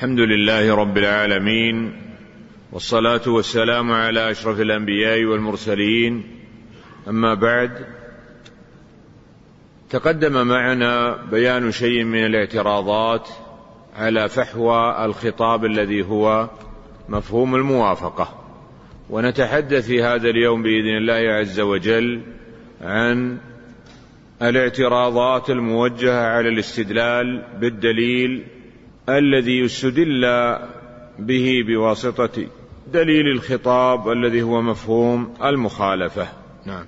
الحمد لله رب العالمين والصلاة والسلام على أشرف الأنبياء والمرسلين. أما بعد تقدم معنا بيان شيء من الاعتراضات على فحوى الخطاب الذي هو مفهوم الموافقة. ونتحدث في هذا اليوم بإذن الله عز وجل عن الاعتراضات الموجهة على الاستدلال بالدليل الذي يستدل به بواسطة دليل الخطاب الذي هو مفهوم المخالفة. نعم.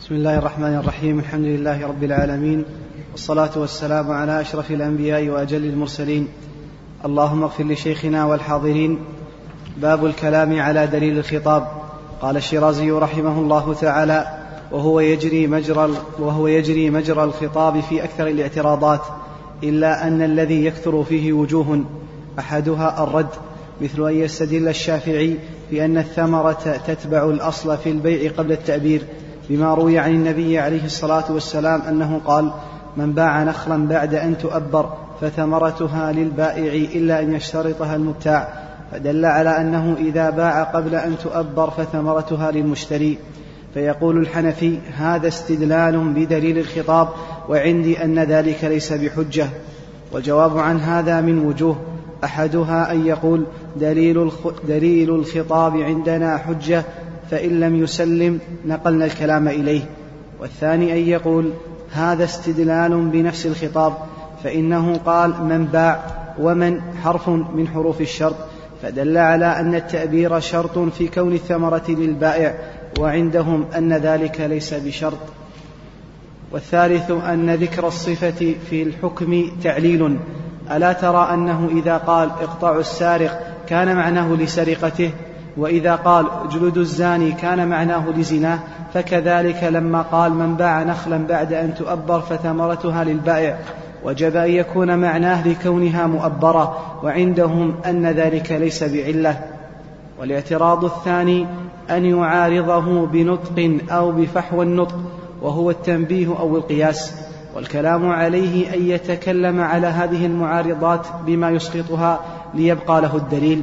بسم الله الرحمن الرحيم. الحمد لله رب العالمين. والصلاة والسلام على أشرف الأنبياء وأجل المرسلين. اللهم اغفر لشيخنا والحاضرين. باب الكلام على دليل الخطاب. قال الشيرازي رحمه الله تعالى وهو يجري مجرى وهو يجري مجرى الخطاب في أكثر الاعتراضات. إلا أن الذي يكثر فيه وجوه أحدها الرد مثل أن يستدل الشافعي بأن الثمرة تتبع الأصل في البيع قبل التأبير بما روي عن النبي عليه الصلاة والسلام أنه قال من باع نخلا بعد أن تؤبر فثمرتها للبائع إلا أن يشترطها المبتاع فدل على أنه إذا باع قبل أن تؤبر فثمرتها للمشتري. فيقول الحنفي هذا استدلال بدليل الخطاب وعندي أن ذلك ليس بحجة. والجواب عن هذا من وجوه. أحدها أن يقول دليل, دليل الخطاب عندنا حجة فإن لم يسلم نقلنا الكلام إليه. والثاني أن يقول هذا استدلال بنفس الخطاب فإنه قال من باع ومن حرف من حروف الشرط. فدل على أن التأبير شرط في كون الثمرة للبائع. وعندهم أن ذلك ليس بشرط. والثالث أن ذكر الصفة في الحكم تعليل. ألا ترى أنه إذا قال اقطعوا السارق كان معناه لسرقته وإذا قال اجلدوا الزاني كان معناه لزناه. فكذلك لما قال من باع نخلا بعد أن تؤبر فثمرتها للبائع وجب أن يكون معناه لكونها مؤبرة. وعندهم أن ذلك ليس بعلة. والاعتراض الثاني أن يعارضه بنطق أو بفحوى النطق وهو التنبيه أو القياس والكلام عليه أن يتكلم على هذه المعارضات بما يسقطها ليبقى له الدليل.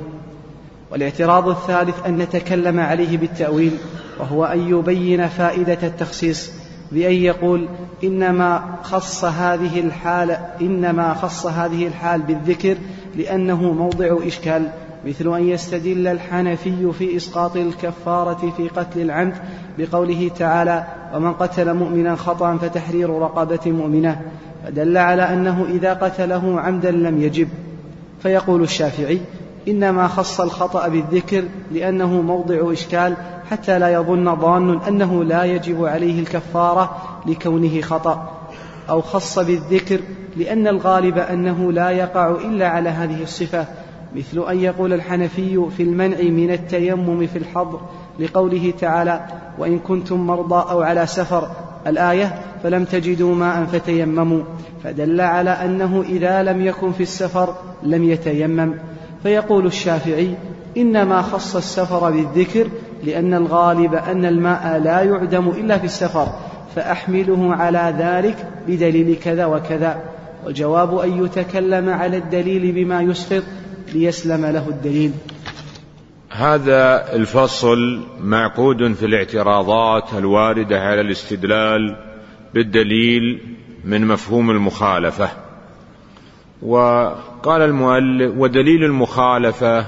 والاعتراض الثالث أن نتكلم عليه بالتأويل وهو أن يبين فائدة التخصيص بأن يقول إنما خص هذه الحال إنما خص هذه الحال بالذكر لأنه موضع إشكال. مثل أن يستدل الحنفي في إسقاط الكفارة في قتل العمد بقوله تعالى ومن قتل مؤمنا خطأ فتحرير رقبة مؤمنة فدل على أنه إذا قتله عمدا لم يجب. فيقول الشافعي إنما خص الخطأ بالذكر لأنه موضع إشكال حتى لا يظن ظان أنه لا يجب عليه الكفارة لكونه خطأ. أو خص بالذكر لأن الغالب أنه لا يقع إلا على هذه الصفة مثل أن يقول الحنفي في المنع من التيمم في الحظر لقوله تعالى وإن كنتم مرضى أو على سفر الآية فلم تجدوا ماء فتيمموا فدل على أنه إذا لم يكن في السفر لم يتيمم. فيقول الشافعي إنما خص السفر بالذكر لأن الغالب أن الماء لا يعدم إلا في السفر فأحمله على ذلك بدليل كذا وكذا. والجواب أن يتكلم على الدليل بما يسقط ليسلم له الدليل. هذا الفصل معقود في الاعتراضات الواردة على الاستدلال بالدليل من مفهوم المخالفة. وقال المؤلف ودليل المخالفة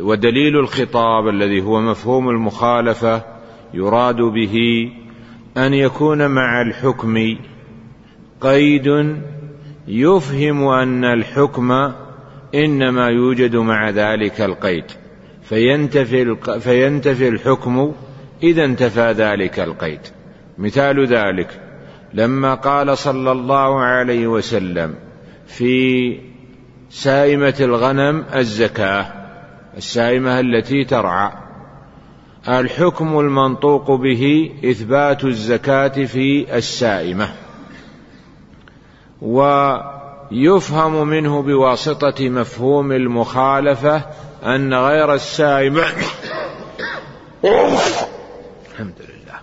ودليل الخطاب الذي هو مفهوم المخالفة يراد به أن يكون مع الحكم قيد يفهم أن الحكم إنما يوجد مع ذلك القيد. فينتفي فينتفي الحكم إذا انتفى ذلك القيد. مثال ذلك لما قال صلى الله عليه وسلم في سائمة الغنم الزكاة السائمة التي ترعى الحكم المنطوق به إثبات الزكاة في السائمة. ويفهم منه بواسطة مفهوم المخالفة أن غير السائمه الحمد لله.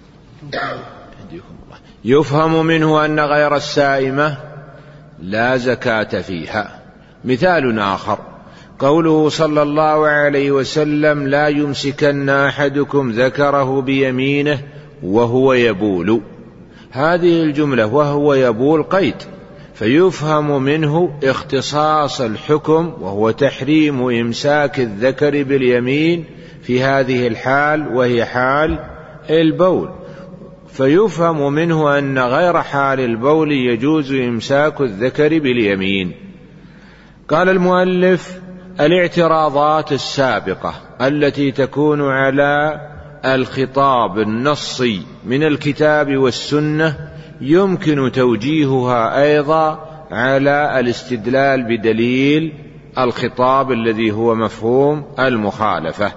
يفهم منه أن غير السائمه لا زكاة فيها. مثال آخر. قوله صلى الله عليه وسلم لا يمسكن أحدكم ذكره بيمينه وهو يبول. هذه الجملة وهو يبول قيد. فيفهم منه اختصاص الحكم وهو تحريم إمساك الذكر باليمين في هذه الحال وهي حال البول. فيفهم منه أن غير حال البول يجوز إمساك الذكر باليمين. قال المؤلف الاعتراضات السابقة التي تكون على الخطاب النصي من الكتاب والسنة يمكن توجيهها أيضا على الاستدلال بدليل الخطاب الذي هو مفهوم المخالفة.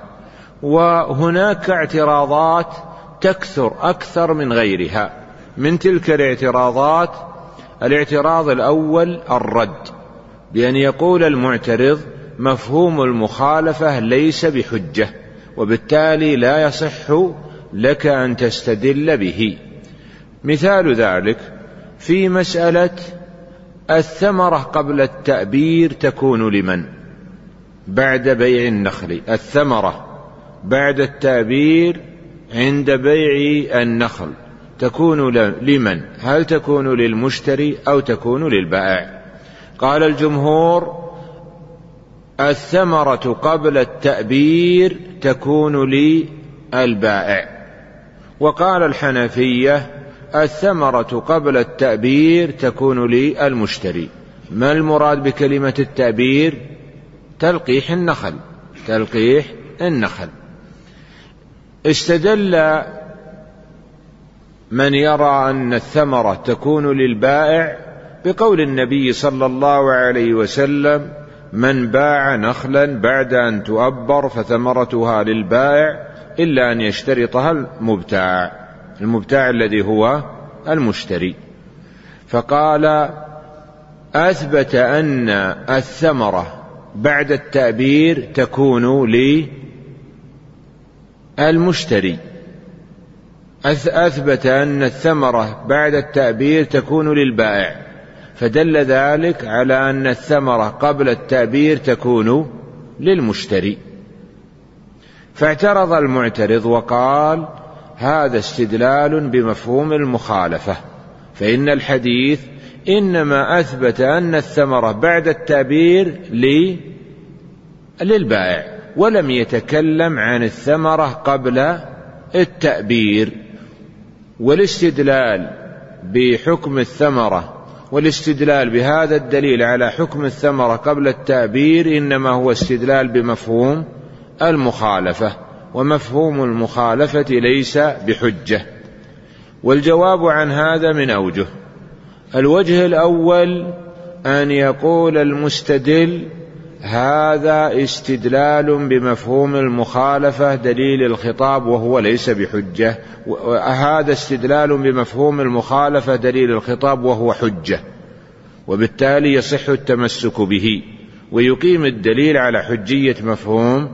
وهناك اعتراضات تكثر أكثر من غيرها. من تلك الاعتراضات الاعتراض الأول الرد بأن يقول المعترض مفهوم المخالفة ليس بحجة وبالتالي لا يصح لك أن تستدل به. مثال ذلك في مسألة الثمرة قبل التأبير تكون لمن؟ بعد بيع النخل. الثمرة بعد التأبير عند بيع النخل تكون لمن؟ هل تكون للمشتري أو تكون للبائع؟ قال الجمهور الثمرة قبل التأبير تكون للبائع. وقال الحنفية الثمرة قبل التأبير تكون للمشتري ما المراد بكلمة التأبير؟ تلقيح النخل. تلقيح النخل. استدل من يرى أن الثمرة تكون للبائع بقول النبي صلى الله عليه وسلم من باع نخلا بعد أن تؤبر فثمرتها للبائع إلا أن يشترطها المبتاع. المبتاع الذي هو المشتري. فقال أثبت أن الثمرة بعد التأبير تكون المشتري أثبت أن الثمرة بعد التأبير تكون للبائع. فدل ذلك على أن الثمرة قبل التأبير تكون للمشتري. فاعترض المعترض وقال هذا استدلال بمفهوم المخالفة فإن الحديث إنما أثبت أن الثمرة بعد التأبير للبائع ولم يتكلم عن الثمرة قبل التأبير والاستدلال بحكم الثمرة والاستدلال بهذا الدليل على حكم الثمرة قبل التأبير إنما هو استدلال بمفهوم المخالفة. ومفهوم المخالفة ليس بحجة. والجواب عن هذا من أوجه. الوجه الأول أن يقول المستدل هذا استدلال بمفهوم المخالفة دليل الخطاب وهو ليس بحجة. هذا استدلال بمفهوم المخالفة دليل الخطاب وهو حجة. وبالتالي يصح التمسك به. ويقيم الدليل على حجية مفهوم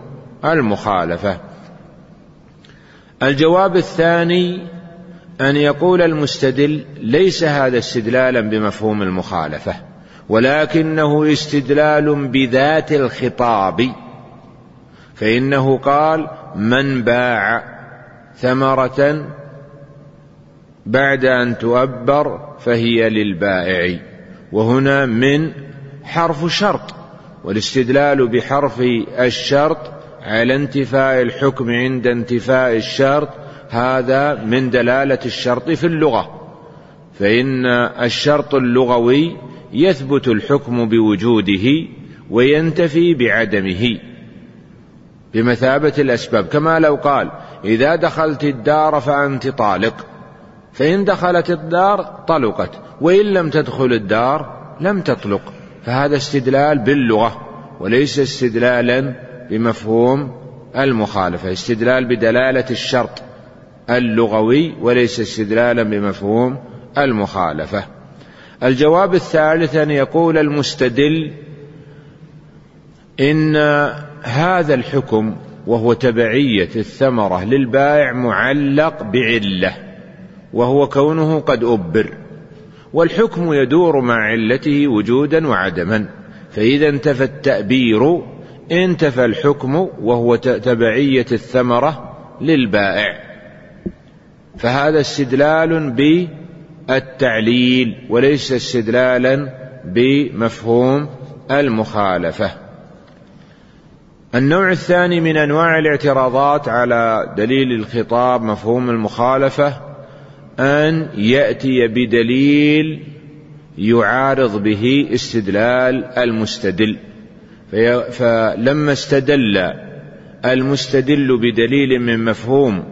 المخالفة. الجواب الثاني أن يقول المستدل ليس هذا استدلالا بمفهوم المخالفة ولكنه استدلال بذات الخطاب. فإنه قال من باع ثمرة بعد أن تؤبر فهي للبائع. وهنا من حرف شرط والاستدلال بحرف الشرط على انتفاء الحكم عند انتفاء الشرط هذا من دلالة الشرط في اللغة. فإن الشرط اللغوي يثبت الحكم بوجوده وينتفي بعدمه. بمثابة الأسباب كما لو قال إذا دخلت الدار فأنت طالق. فإن دخلت الدار طلقت وإن لم تدخل الدار لم تطلق. فهذا استدلال باللغة وليس استدلالا بمفهوم المخالفة استدلال بدلالة الشرط اللغوي وليس استدلالا بمفهوم المخالفة. الجواب الثالث أن يقول المستدل إن هذا الحكم وهو تبعية الثمرة للبائع معلق بعلة وهو كونه قد أبر والحكم يدور مع علته وجودا وعدما فإذا انتفى التأبير انتفى الحكم وهو تبعية الثمرة للبائع. فهذا استدلال بالتعليل وليس استدلالا بمفهوم المخالفة. النوع الثاني من أنواع الاعتراضات على دليل الخطاب مفهوم المخالفة أن يأتي بدليل يعارض به استدلال المستدل. فلما استدل المستدل بدليل من مفهوم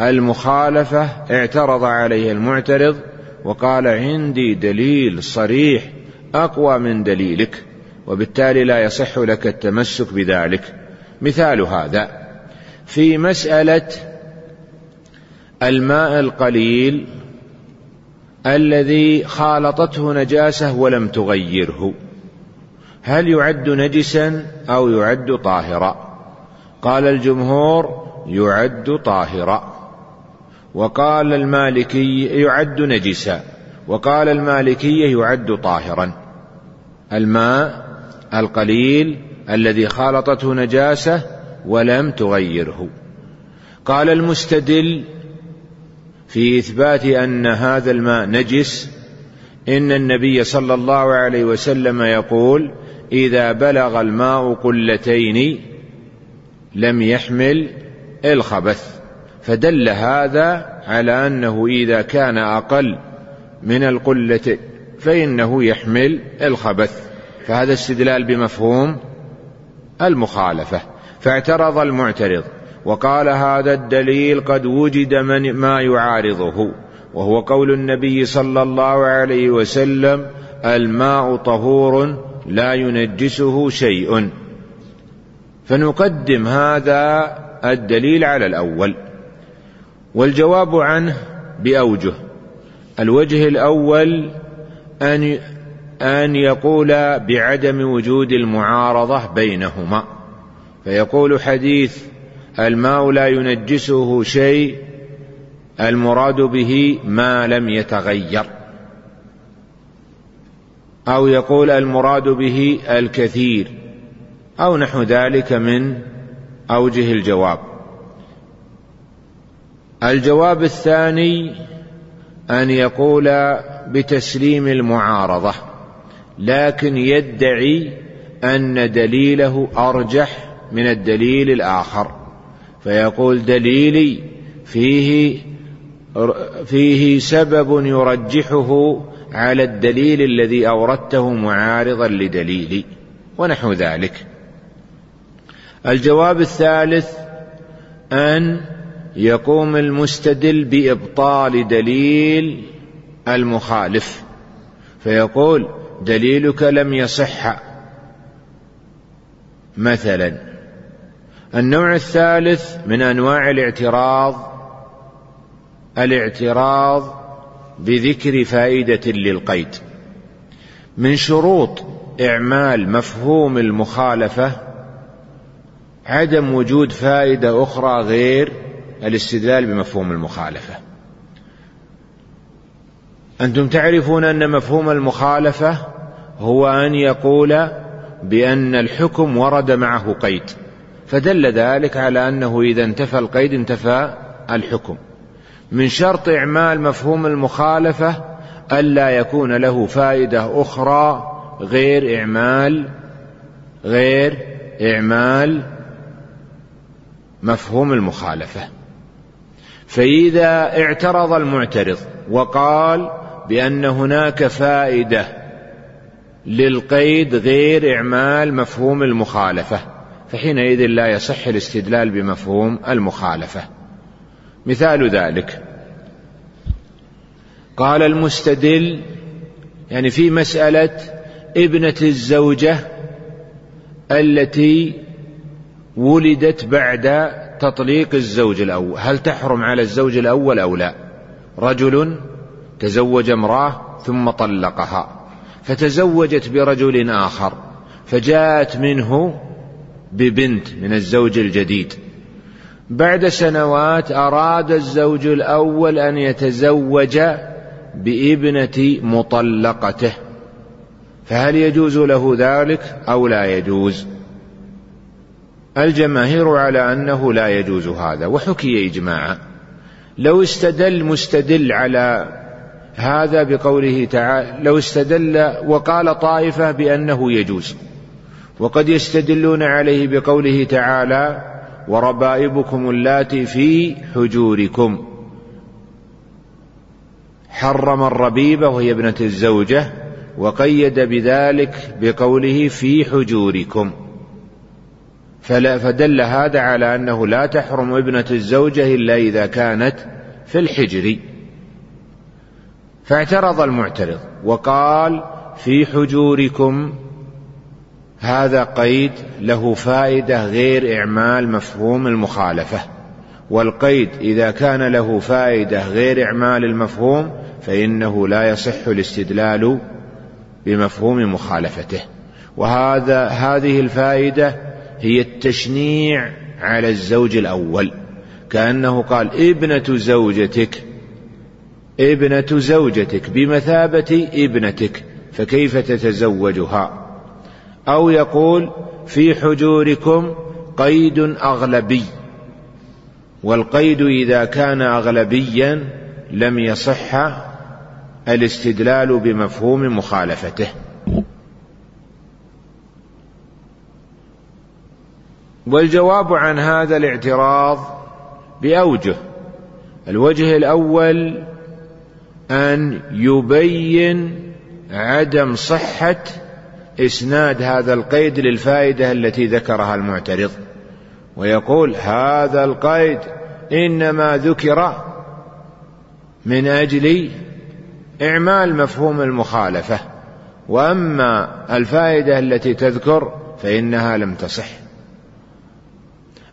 المخالفة اعترض عليه المعترض وقال عندي دليل صريح أقوى من دليلك وبالتالي لا يصح لك التمسك بذلك. مثال هذا في مسألة الماء القليل الذي خالطته نجاسة ولم تغيره. هل يعد نجسا أو يعد طاهرا؟ قال الجمهور يعد طاهرا. وقال المالكي يعد نجسا. وقال المالكية يعد طاهرا. الماء القليل الذي خالطته نجاسة ولم تغيره. قال المستدل في إثبات أن هذا الماء نجس إن النبي صلى الله عليه وسلم يقول إذا بلغ الماء قلتين لم يحمل الخبث. فدل هذا على أنه إذا كان أقل من القلة فإنه يحمل الخبث. فهذا استدلال بمفهوم المخالفة. فاعترض المعترض وقال هذا الدليل قد وجد من ما يعارضه. وهو قول النبي صلى الله عليه وسلم الماء طهور لا ينجسه شيء. فنقدم هذا الدليل على الأول. والجواب عنه بأوجه. الوجه الأول أن أن يقول بعدم وجود المعارضة بينهما. فيقول حديث الماء لا ينجسه شيء المراد به ما لم يتغير. أو يقول المراد به الكثير أو نحو ذلك من أوجه الجواب. الجواب الثاني أن يقول بتسليم المعارضة لكن يدعي أن دليله أرجح من الدليل الآخر فيقول دليلي فيه فيه سبب يرجحه على الدليل الذي أوردته معارضا لدليلي ونحو ذلك. الجواب الثالث أن يقوم المستدل بإبطال دليل المخالف. فيقول دليلك لم يصح. مثلا النوع الثالث من أنواع الاعتراض الاعتراض بذكر فائدة للقيد. من شروط إعمال مفهوم المخالفة عدم وجود فائدة أخرى غير الاستدلال بمفهوم المخالفة. أنتم تعرفون أن مفهوم المخالفة هو أن يقول بأن الحكم ورد معه قيد فدل ذلك على أنه إذا انتفى القيد انتفى الحكم. من شرط إعمال مفهوم المخالفة الا يكون له فائدة أخرى غير إعمال غير إعمال مفهوم المخالفة. فإذا اعترض المعترض وقال بأن هناك فائدة للقيد غير إعمال مفهوم المخالفة فحينئذ لا يصح الاستدلال بمفهوم المخالفة. مثال ذلك. قال المستدل يعني في مسألة ابنة الزوجة التي ولدت بعد تطليق الزوج الأول. هل تحرم على الزوج الأول أو لا؟ رجل تزوج امرأة ثم طلقها فتزوجت برجل آخر فجاءت منه ببنت من الزوج الجديد. بعد سنوات أراد الزوج الأول أن يتزوج بابنة مطلقته فهل يجوز له ذلك أو لا يجوز؟ الجماهير على أنه لا يجوز هذا وحكي إجماعا لو استدل مستدل على هذا بقوله تعالى لو استدل وقال طائفة بأنه يجوز وقد يستدلون عليه بقوله تعالى وربائبكم اللاتي في حجوركم. حرم الربيبة وهي ابنة الزوجة وقيد بذلك بقوله في حجوركم. فلا فدل هذا على أنه لا تحرم ابنة الزوجة إلا إذا كانت في الحجر. فاعترض المعترض وقال في حجوركم. هذا قيد له فائدة غير إعمال مفهوم المخالفة والقيد إذا كان له فائدة غير إعمال المفهوم فإنه لا يصح الاستدلال بمفهوم مخالفته. وهذا هذه الفائدة هي التشنيع على الزوج الأول. كأنه قال ابنة زوجتك ابنة زوجتك بمثابة ابنتك فكيف تتزوجها؟ أو يقول في حجوركم قيد أغلبي والقيد إذا كان أغلبيا لم يصح الاستدلال بمفهوم مخالفته. والجواب عن هذا الاعتراض بأوجه الوجه الأول أن يبين عدم صحة إسناد هذا القيد للفائدة التي ذكرها المعترض ويقول هذا القيد إنما ذكر من أجل إعمال مفهوم المخالفة وأما الفائدة التي تذكر فإنها لم تصح.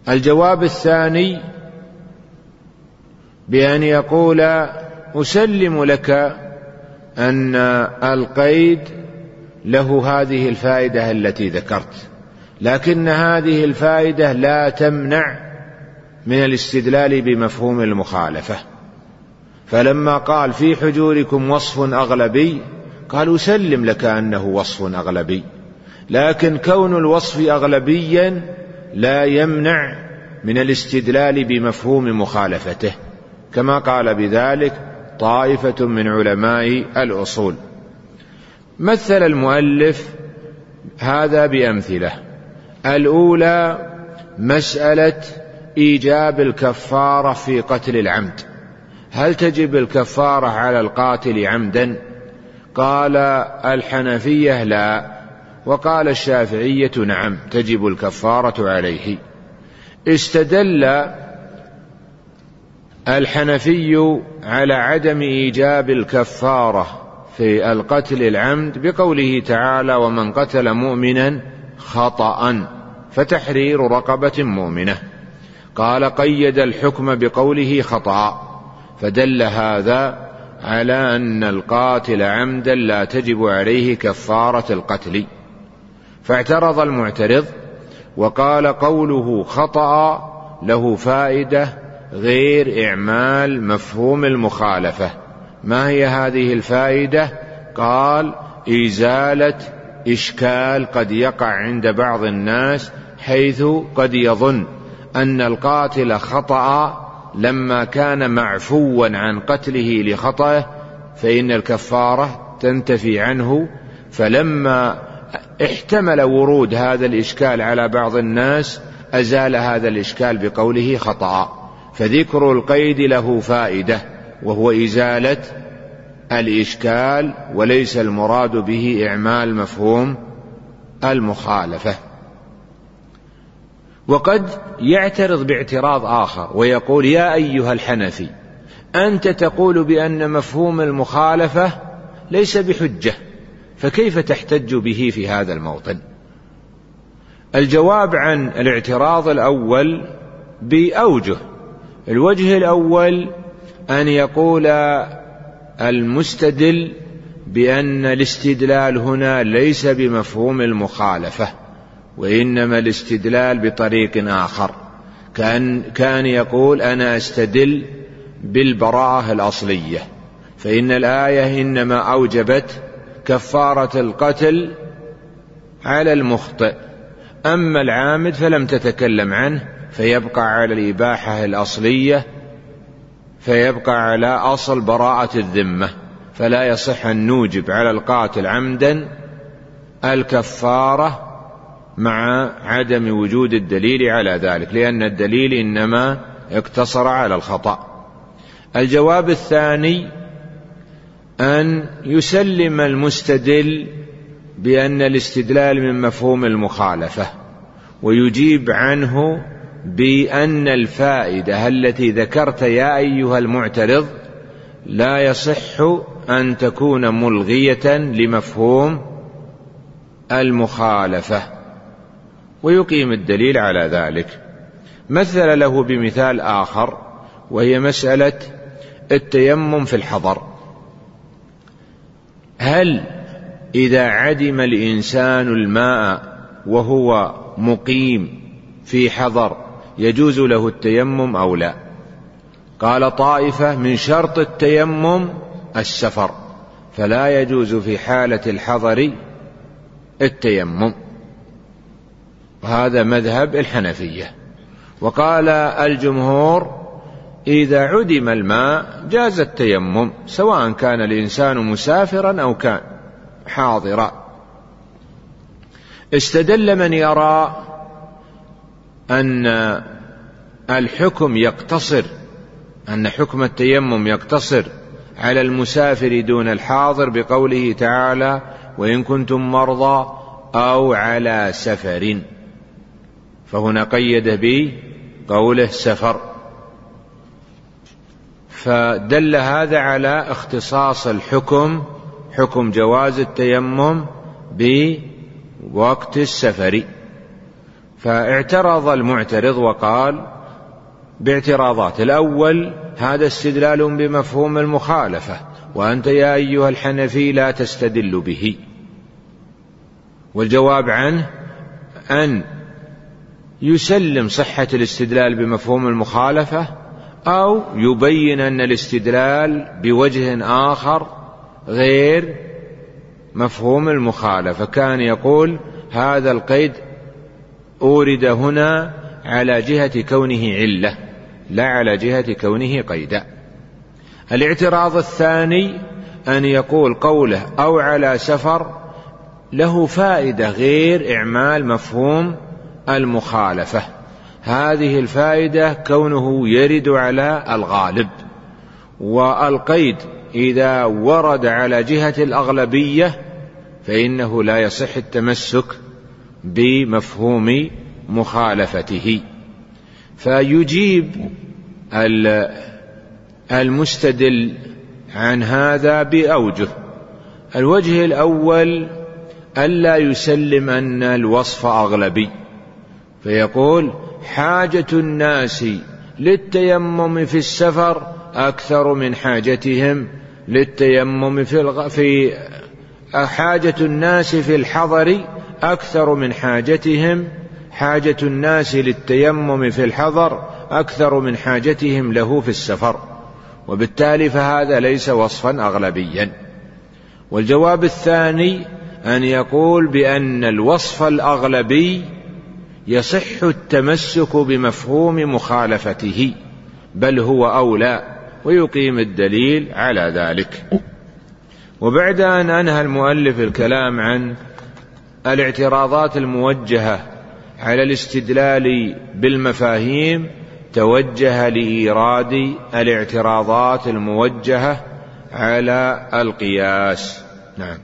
الجواب الثاني بأن يقول أسلم لك أن القيد له هذه الفائدة التي ذكرت. لكن هذه الفائدة لا تمنع من الاستدلال بمفهوم المخالفة. فلما قال في حجوركم وصف أغلبي قال اسلم لك أنه وصف أغلبي. لكن كون الوصف اغلبيا لا يمنع من الاستدلال بمفهوم مخالفته. كما قال بذلك طائفة من علماء الأصول. مثل المؤلف هذا بأمثلة. الأولى مسألة إيجاب الكفارة في قتل العمد. هل تجب الكفارة على القاتل عمدا؟ قال الحنفية لا وقال الشافعية نعم تجب الكفارة عليه. استدل الحنفي على عدم إيجاب الكفارة في القتل العمد بقوله تعالى ومن قتل مؤمنا خطأ فتحرير رقبة مؤمنة. قال قيد الحكم بقوله خطأ فدل هذا على أن القاتل عمدا لا تجب عليه كفارة القتل. فاعترض المعترض وقال قوله خطأ له فائدة غير إعمال مفهوم المخالفة. ما هي هذه الفائدة؟ قال إزالة إشكال قد يقع عند بعض الناس حيث قد يظن أن القاتل خطأ لما كان معفوا عن قتله لخطأه فإن الكفارة تنتفي عنه. فلما احتمل ورود هذا الإشكال على بعض الناس أزال هذا الإشكال بقوله خطأ. فذكر القيد له فائدة. وهو إزالة الإشكال وليس المراد به إعمال مفهوم المخالفة. وقد يعترض باعتراض آخر ويقول يا أيها الحنفي أنت تقول بأن مفهوم المخالفة ليس بحجة فكيف تحتج به في هذا الموطن؟ الجواب عن الاعتراض الأول بأوجه الوجه الأول أن يقول المستدل بأن الاستدلال هنا ليس بمفهوم المخالفة وإنما الاستدلال بطريق آخر. كأن كأن يقول أنا أستدل بالبراءة الأصلية فإن الآية إنما أوجبت كفارة القتل على المخطئ. أما العامد فلم تتكلم عنه فيبقى على الإباحة الأصلية فيبقى على أصل براءة الذمة فلا يصح أن نوجب على القاتل عمدا الكفارة مع عدم وجود الدليل على ذلك لأن الدليل إنما اقتصر على الخطأ. الجواب الثاني أن يسلم المستدل بأن الاستدلال من مفهوم المخالفة ويجيب عنه بأن الفائدة التي ذكرت يا أيها المعترض لا يصح أن تكون ملغية لمفهوم المخالفة. ويقيم الدليل على ذلك. مثل له بمثال آخر وهي مسألة التيمم في الحضر. هل إذا عدم الإنسان الماء وهو مقيم في حضر يجوز له التيمم أو لا. قال طائفة من شرط التيمم السفر فلا يجوز في حالة الحضر التيمم. وهذا مذهب الحنفية. وقال الجمهور إذا عدم الماء جاز التيمم سواء كان الإنسان مسافرا أو كان حاضرا. استدل من يرى أن الحكم يقتصر أن حكم التيمم يقتصر على المسافر دون الحاضر بقوله تعالى وإن كنتم مرضى أو على سفر فهنا قيد بقوله سفر. فدل هذا على اختصاص الحكم حكم جواز التيمم بوقت السفر. فاعترض المعترض وقال باعتراضات. الأول هذا استدلال بمفهوم المخالفة. وأنت يا أيها الحنفي لا تستدل به. والجواب عنه أن يسلم صحة الاستدلال بمفهوم المخالفة أو يبين أن الاستدلال بوجه آخر غير مفهوم المخالفة. كان يقول هذا القيد أورد هنا على جهة كونه علة لا على جهة كونه قيدا الاعتراض الثاني أن يقول قوله أو على سفر له فائدة غير إعمال مفهوم المخالفة. هذه الفائدة كونه يرد على الغالب. والقيد إذا ورد على جهة الأغلبية فإنه لا يصح التمسك بمفهوم مخالفته. فيجيب المستدل عن هذا بأوجه. الوجه الأول ألا يسلم أن الوصف أغلبي. فيقول حاجة الناس للتيمم في السفر أكثر من حاجتهم للتيمم في الغ... في حاجة الناس في الحضر أكثر من حاجتهم حاجة الناس للتيمم في الحضر أكثر من حاجتهم له في السفر. وبالتالي فهذا ليس وصفا أغلبيا. والجواب الثاني أن يقول بأن الوصف الأغلبي يصح التمسك بمفهوم مخالفته بل هو أولى ويقيم الدليل على ذلك. وبعد أن أنهى المؤلف الكلام عن الاعتراضات الموجهة على الاستدلال بالمفاهيم توجه لإيراد الاعتراضات الموجهة على القياس. نعم.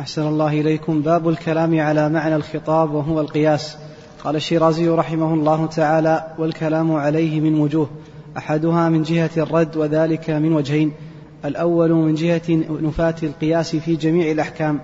أحسن الله إليكم. باب الكلام على معنى الخطاب وهو القياس. قال الشيرازي رحمه الله تعالى والكلام عليه من وجوه أحدها من جهة الرد وذلك من وجهين. الأول من جهة نفاة القياس في جميع الأحكام.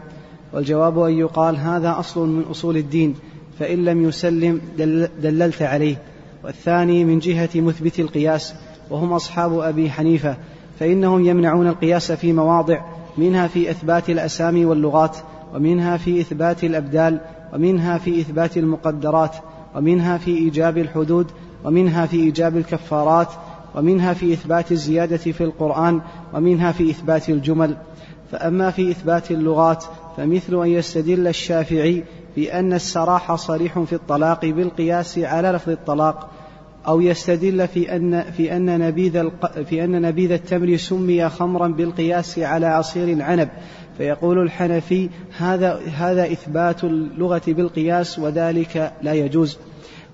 والجواب أن يقال هذا أصل من أصول الدين فإن لم يسلم دل دللت عليه. والثاني من جهة مثبت القياس وهم أصحاب أبي حنيفة فإنهم يمنعون القياس في مواضع منها في إثبات الأسامي واللغات ومنها في إثبات الأبدال ومنها في إثبات المقدرات ومنها في إيجاب الحدود ومنها في إيجاب الكفارات ومنها في إثبات الزيادة في القرآن ومنها في إثبات الجمل. فأما في إثبات اللغات فمثل أن يستدل الشافعي بأن السراح صريح في الطلاق بالقياس على لفظ الطلاق أو يستدل في أن في أن نبيذ في أن نبيذ التمر سمي خمرا بالقياس على عصير العنب. فيقول الحنفي هذا هذا إثبات اللغة بالقياس وذلك لا يجوز.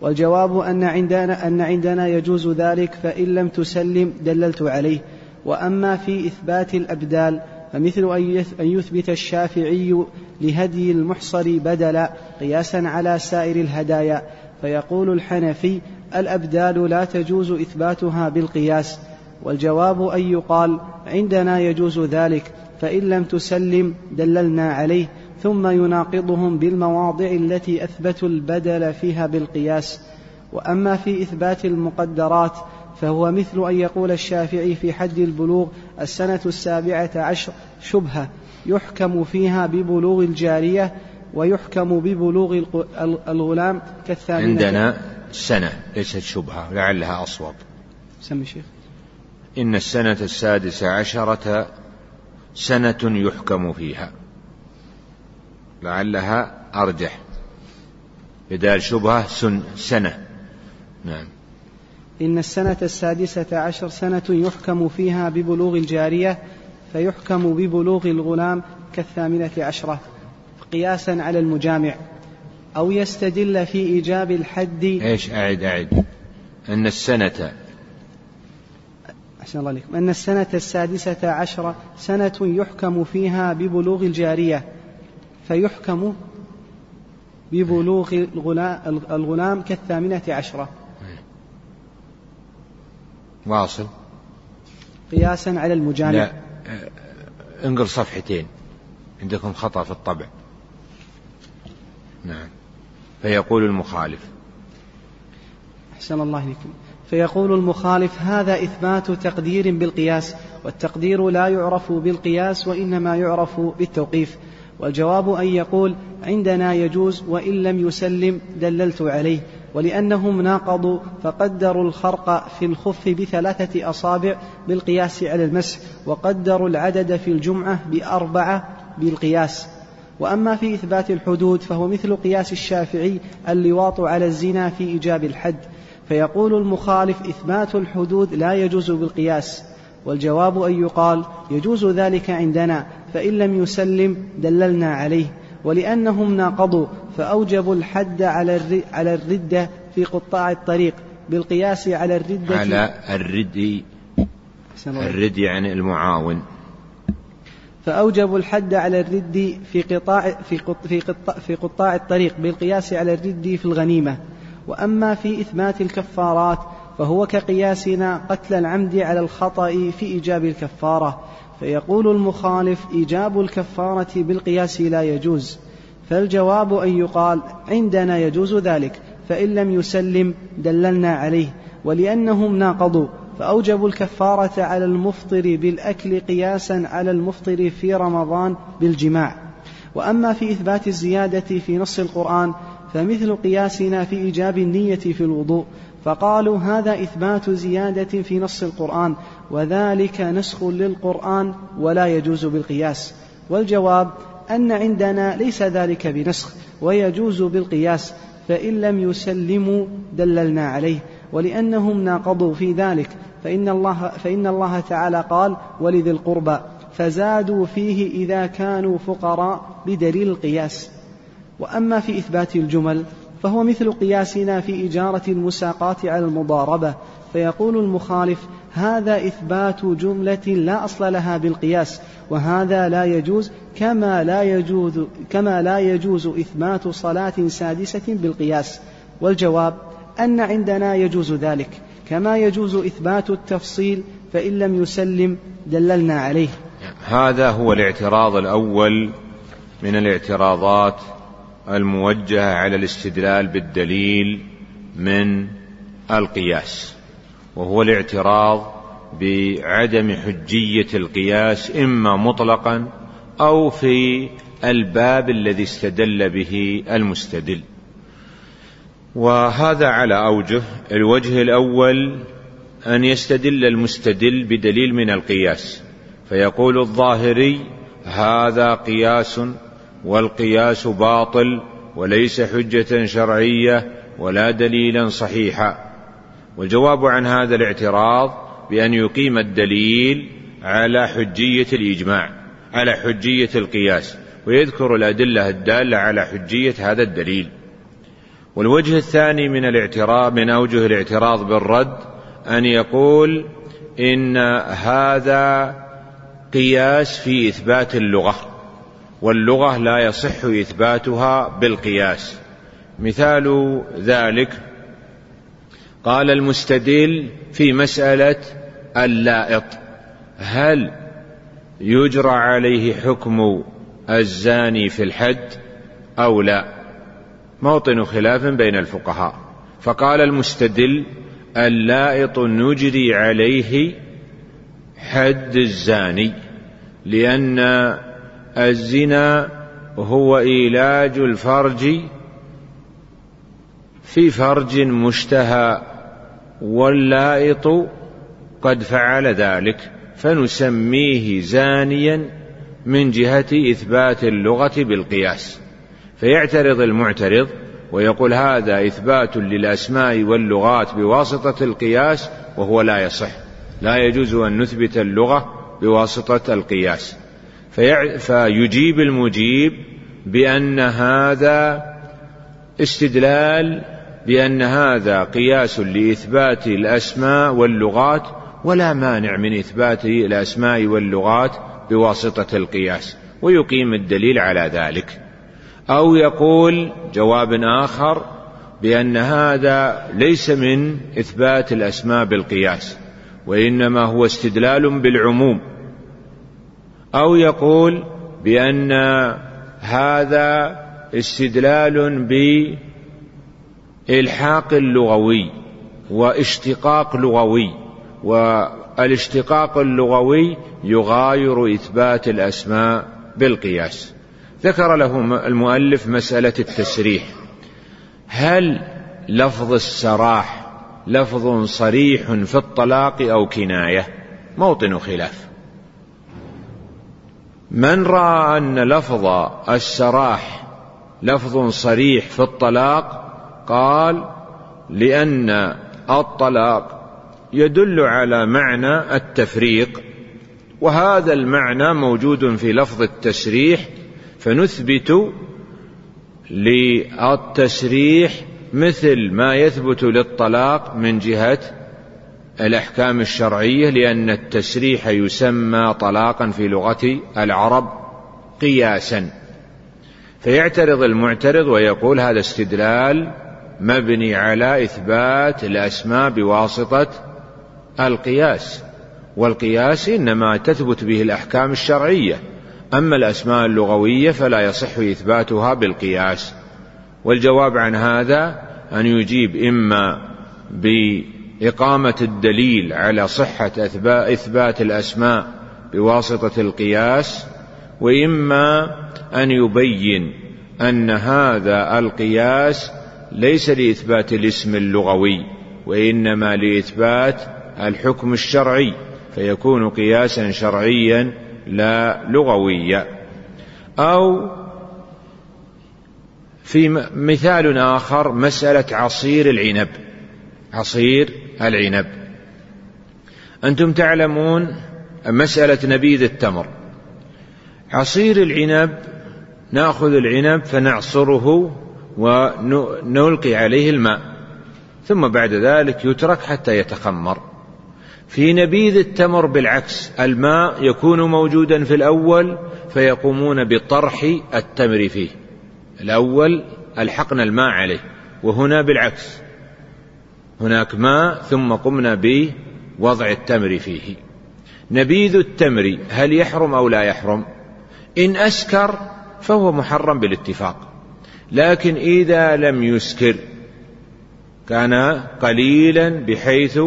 والجواب أن عندنا أن عندنا يجوز ذلك فإن لم تسلم دللت عليه. وأما في إثبات الأبدال فمثل أن يثبت الشافعي لهدي المحصر بدلا قياسا على سائر الهدايا فيقول الحنفي الأبدال لا تجوز إثباتها بالقياس والجواب أن يقال عندنا يجوز ذلك فإن لم تسلم دللنا عليه ثم يناقضهم بالمواضع التي أثبتوا البدل فيها بالقياس. وأما في إثبات المقدرات فهو مثل أن يقول الشافعي في حد البلوغ السنة السابعة عشر شبهة يحكم فيها ببلوغ الجارية ويحكم ببلوغ الغلام كالثامنة. عندنا سنة ليست شبهة لعلها أصوب. سمي شيخ. إن السنة السادسة عشرة سنة يحكم فيها. لعلها أرجح. بدال شبهة سن سنة. نعم. إن السنة السادسة عشر سنة يحكم فيها ببلوغ الجارية فيحكم ببلوغ الغلام كالثامنة عشرة قياسا على المجامع أو يستدل في إيجاب الحد. إيش؟ أعد أعد. أن السنة. أحسن الله عليكم. أن السنة السادسة عشرة سنة يحكم فيها ببلوغ الجارية فيحكم ببلوغ الغلام كالثامنة عشرة. واصل. قياسا على المجانب لا انقل صفحتين. عندكم خطأ في الطبع. نعم. فيقول المخالف. أحسن الله إليكم. فيقول المخالف هذا إثبات تقدير بالقياس والتقدير لا يعرف بالقياس وإنما يعرف بالتوقيف. والجواب أن يقول عندنا يجوز وإن لم يسلم دللت عليه. ولأنهم ناقضوا فقدروا الخرق في الخف بثلاثة أصابع بالقياس على المسح وقدروا العدد في الجمعة بأربعة بالقياس. وأما في إثبات الحدود فهو مثل قياس الشافعي اللواط على الزنا في إيجاب الحد. فيقول المخالف إثبات الحدود لا يجوز بالقياس. والجواب أن يقال يجوز ذلك عندنا فإن لم يسلم دللنا عليه. ولأنهم ناقضوا فأوجبوا الحد على على الردة في قطاع الطريق بالقياس على الردة على الرد الرد يعني المعاون. فأوجبوا الحد على الرد في قطاع في في قطاع, في قطاع الطريق بالقياس على الرد في الغنيمة. وأما في إثبات الكفارات فهو كقياسنا قتل العمد على الخطأ في إيجاب الكفارة. فيقول المخالف إيجاب الكفارة بالقياس لا يجوز فالجواب أن يقال عندنا يجوز ذلك فإن لم يسلم دللنا عليه ولأنهم ناقضوا فأوجبوا الكفارة على المفطر بالأكل قياسا على المفطر في رمضان بالجماع. وأما في إثبات الزيادة في نص القرآن فمثل قياسنا في إيجاب النية في الوضوء فقالوا هذا إثبات زيادة في نص القرآن وذلك نسخ للقرآن ولا يجوز بالقياس. والجواب أن عندنا ليس ذلك بنسخ ويجوز بالقياس فإن لم يسلموا دللنا عليه. ولأنهم ناقضوا في ذلك فإن الله, فإن الله تعالى قال ولذي القربى فزادوا فيه إذا كانوا فقراء بدليل القياس. وأما في إثبات الجمل فهو مثل قياسنا في إجارة المساقات على المضاربة فيقول المخالف هذا إثبات جملة لا أصل لها بالقياس وهذا لا يجوز كما لا يجوز كما لا يجوز إثبات صلاة سادسة بالقياس. والجواب أن عندنا يجوز ذلك كما يجوز إثبات التفصيل فإن لم يسلم دللنا عليه. هذا هو الاعتراض الأول من الاعتراضات الموجهة على الاستدلال بالدليل من القياس وهو الاعتراض بعدم حجية القياس إما مطلقا أو في الباب الذي استدل به المستدل. وهذا على أوجه الوجه الأول أن يستدل المستدل بدليل من القياس فيقول الظاهري هذا قياس والقياس باطل وليس حجة شرعية ولا دليلا صحيحا. والجواب عن هذا الاعتراض بأن يقيم الدليل على حجية الإجماع على حجية القياس ويذكر الأدلة الدالة على حجية هذا الدليل. والوجه الثاني من الاعتراض من أوجه الاعتراض بالرد أن يقول إن هذا قياس في إثبات اللغة. واللغة لا يصح إثباتها بالقياس. مثال ذلك قال المستدل في مسألة اللائط هل يجرى عليه حكم الزاني في الحد أو لا؟ موطن خلاف بين الفقهاء. فقال المستدل اللائط نجري عليه حد الزاني لأن الزنا هو إيلاج الفرج في فرج مشتهى واللائط قد فعل ذلك فنسميه زانيا من جهة إثبات اللغة بالقياس. فيعترض المعترض ويقول هذا إثبات للأسماء واللغات بواسطة القياس وهو لا يصح. لا يجوز أن نثبت اللغة بواسطة القياس. فيجيب المجيب بأن هذا استدلال بأن هذا قياس لإثبات الأسماء واللغات ولا مانع من إثبات الأسماء واللغات بواسطة القياس ويقيم الدليل على ذلك. أو يقول جواب آخر بأن هذا ليس من إثبات الأسماء بالقياس وإنما هو استدلال بالعموم. أو يقول بأن هذا استدلال بإلحاق لغوي واشتقاق لغوي والاشتقاق اللغوي يغاير إثبات الأسماء بالقياس. ذكر له المؤلف مسألة التسريح. هل لفظ السراح لفظ صريح في الطلاق أو كناية؟ موطن خلاف. من رأى أن لفظ السراح لفظ صريح في الطلاق قال لأن الطلاق يدل على معنى التفريق وهذا المعنى موجود في لفظ التسريح فنثبت للتسريح مثل ما يثبت للطلاق من جهة الأحكام الشرعية لأن التسريح يسمى طلاقا في لغة العرب قياسا. فيعترض المعترض ويقول هذا استدلال مبني على إثبات الأسماء بواسطة القياس. والقياس إنما تثبت به الأحكام الشرعية. أما الأسماء اللغوية فلا يصح إثباتها بالقياس. والجواب عن هذا أن يجيب إما بإقامة الدليل على صحة إثبات الأسماء بواسطة القياس وإما أن يبين أن هذا القياس ليس لإثبات الاسم اللغوي وإنما لإثبات الحكم الشرعي فيكون قياسا شرعيا لا لغويا. أو في مثال آخر مسألة عصير العنب. عصير العنب. أنتم تعلمون مسألة نبيذ التمر. عصير العنب نأخذ العنب فنعصره ونلقي عليه الماء. ثم بعد ذلك يترك حتى يتخمر. في نبيذ التمر بالعكس الماء يكون موجودا في الأول فيقومون بطرح التمر فيه. الأول ألحقنا الماء عليه وهنا بالعكس. هناك ماء ثم قمنا بوضع التمر فيه. نبيذ التمر هل يحرم أو لا يحرم؟ إن أسكر فهو محرم بالاتفاق. لكن إذا لم يسكر كان قليلا بحيث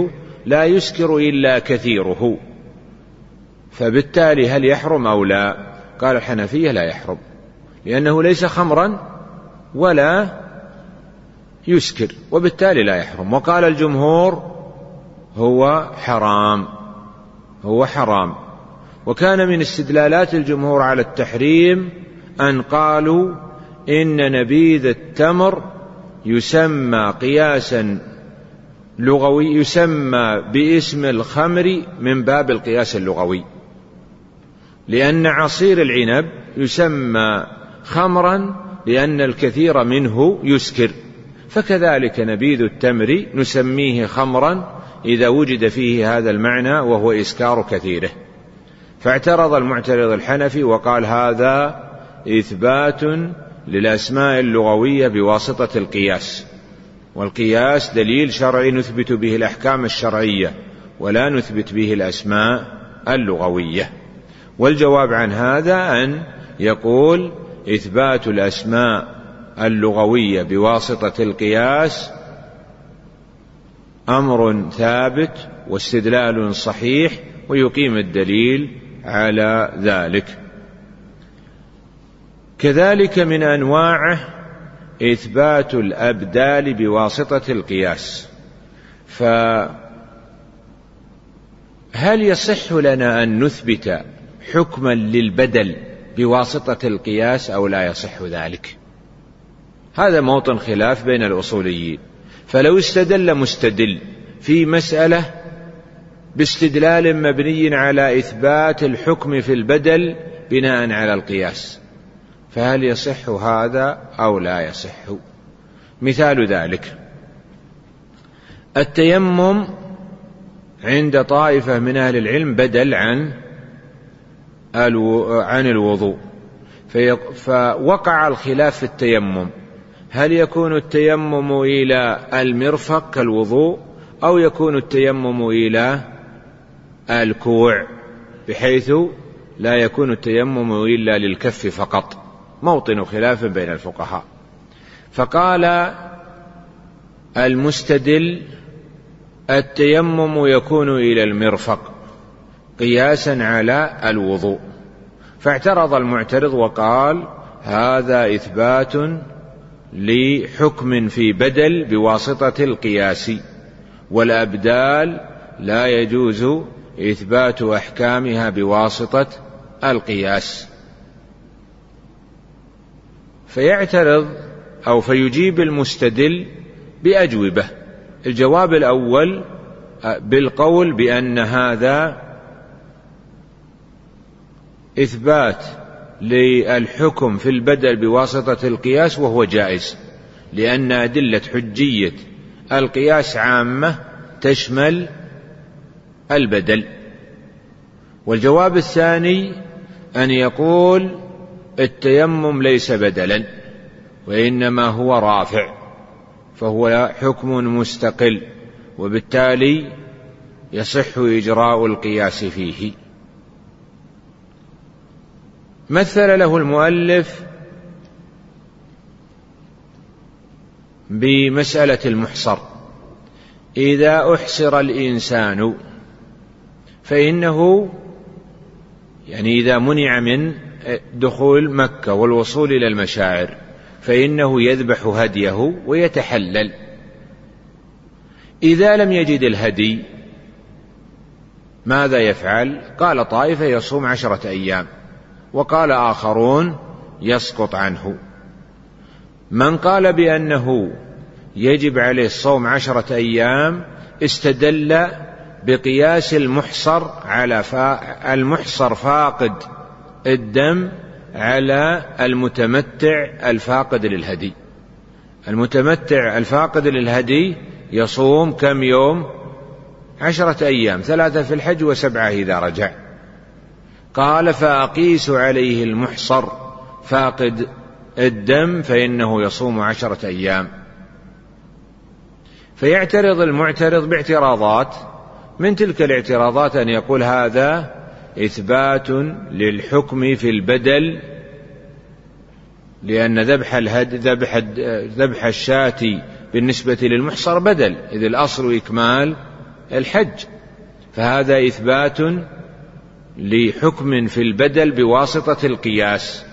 لا يسكر إلا كثيره. فبالتالي هل يحرم أو لا؟ قال الحنفية لا يحرم لأنه ليس خمرا ولا يسكر وبالتالي لا يحرم. وقال الجمهور هو حرام هو حرام. وكان من استدلالات الجمهور على التحريم أن قالوا إن نبيذ التمر يسمى قياسا لغوي يسمى باسم الخمر من باب القياس اللغوي. لأن عصير العنب يسمى خمرا لأن الكثير منه يسكر. فكذلك نبيذ التمر نسميه خمرا إذا وجد فيه هذا المعنى وهو إسكار كثيره. فاعترض المعترض الحنفي وقال هذا إثبات للأسماء اللغوية بواسطة القياس. والقياس دليل شرعي نثبت به الأحكام الشرعية ولا نثبت به الأسماء اللغوية. والجواب عن هذا أن يقول إثبات الأسماء اللغوية بواسطة القياس أمر ثابت واستدلال صحيح ويقيم الدليل على ذلك. كذلك من أنواعه إثبات الأبدال بواسطة القياس. فهل يصح لنا أن نثبت حكما للبدل بواسطة القياس أو لا يصح ذلك؟ هذا موطن خلاف بين الأصوليين. فلو استدل مستدل في مسألة باستدلال مبني على إثبات الحكم في البدل بناء على القياس. فهل يصح هذا أو لا يصح؟ مثال ذلك. التيمم عند طائفة من أهل العلم بدل عن عن الوضوء. فوقع الخلاف في التيمم. هل يكون التيمم إلى المرفق كالوضوء أو يكون التيمم إلى الكوع؟ بحيث لا يكون التيمم إلا للكف فقط. موطن خلاف بين الفقهاء. فقال المستدل التيمم يكون إلى المرفق قياسا على الوضوء. فاعترض المعترض وقال هذا إثبات لحكم في بدل بواسطة القياس والأبدال لا يجوز إثبات أحكامها بواسطة القياس. فيعترض أو فيجيب المستدل بأجوبة. الجواب الأول بالقول بأن هذا إثبات للحكم في البدل بواسطة القياس وهو جائز لأن أدلة حجية القياس عامة تشمل البدل. والجواب الثاني أن يقول التيمم ليس بدلا وإنما هو رافع فهو حكم مستقل وبالتالي يصح إجراء القياس فيه. مثل له المؤلف بمسألة المحصر. إذا أحصر الإنسان فإنه يعني إذا منع من دخول مكة والوصول إلى المشاعر فإنه يذبح هديه ويتحلل. إذا لم يجد الهدي ماذا يفعل؟ قال طائفة يصوم عشرة أيام. وقال آخرون يسقط عنه. من قال بأنه يجب عليه الصوم عشرة أيام استدل بقياس المحصر على فا المحصر فاقد الدم على المتمتع الفاقد للهدي. المتمتع الفاقد للهدي يصوم كم يوم؟ عشرة أيام ثلاثة في الحج وسبعة إذا رجع. قال فأقيس عليه المحصر فاقد الدم فإنه يصوم عشرة أيام. فيعترض المعترض باعتراضات من تلك الاعتراضات أن يقول هذا إثبات للحكم في البدل لأن ذبح الهد ذبح ذبح الشاة بالنسبة للمحصر بدل إذ الأصل إكمال الحج. فهذا إثبات لحكم في البدل بواسطة القياس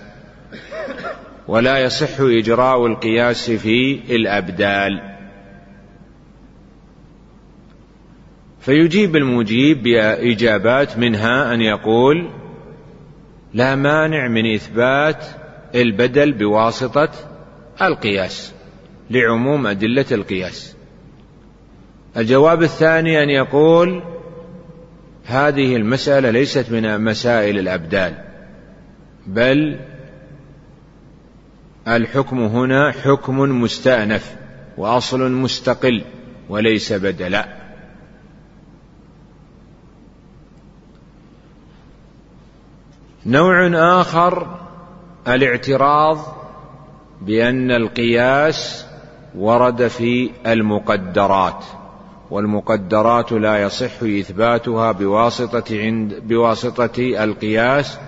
ولا يصح إجراء القياس في الأبدال. فيجيب المجيب بإجابات منها أن يقول لا مانع من إثبات البدل بواسطة القياس لعموم أدلة القياس. الجواب الثاني أن يقول هذه المسألة ليست من مسائل الأبدال بل الحكم هنا حكم مستأنف وأصل مستقل وليس بدلا نوع آخر الاعتراض بأن القياس ورد في المقدرات. والمقدرات لا يصح إثباتها بواسطة عند بواسطة القياس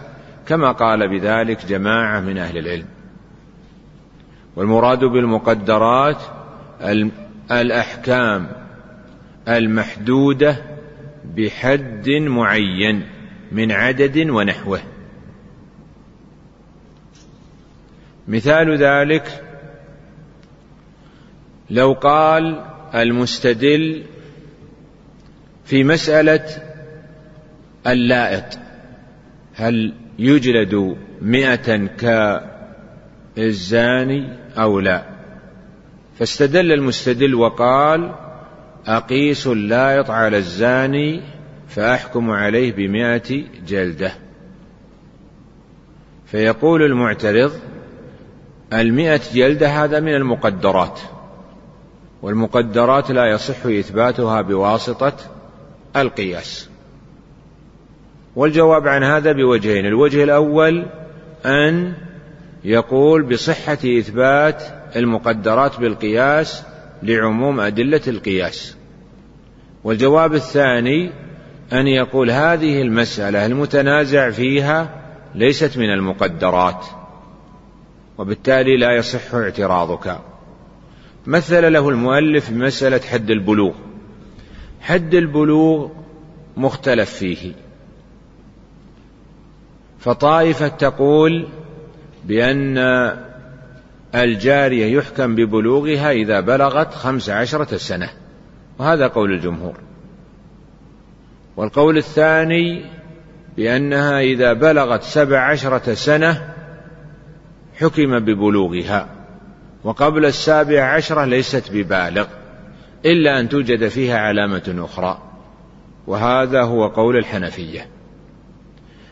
كما قال بذلك جماعة من أهل العلم. والمراد بالمقدرات الأحكام المحدودة بحد معين من عدد ونحوه. مثال ذلك لو قال المستدل في مسألة اللائط. هل يجلد مئة كالزاني أو لا؟ فاستدل المستدل وقال أقيس اللائط على الزاني فأحكم عليه بمئة جلدة. فيقول المعترض المئة جلدة هذا من المقدرات. والمقدرات لا يصح إثباتها بواسطة القياس. والجواب عن هذا بوجهين الوجه الأول أن يقول بصحة إثبات المقدرات بالقياس لعموم أدلة القياس. والجواب الثاني أن يقول هذه المسألة المتنازع فيها ليست من المقدرات وبالتالي لا يصح اعتراضك. مثل له المؤلف بمسألة حد البلوغ. حد البلوغ مختلف فيه. فطائفة تقول بأن الجارية يحكم ببلوغها إذا بلغت خمس عشرة سنة. وهذا قول الجمهور. والقول الثاني بأنها إذا بلغت سبع عشرة سنة حكم ببلوغها. وقبل السابع عشرة ليست ببالغ إلا أن توجد فيها علامة أخرى وهذا هو قول الحنفية.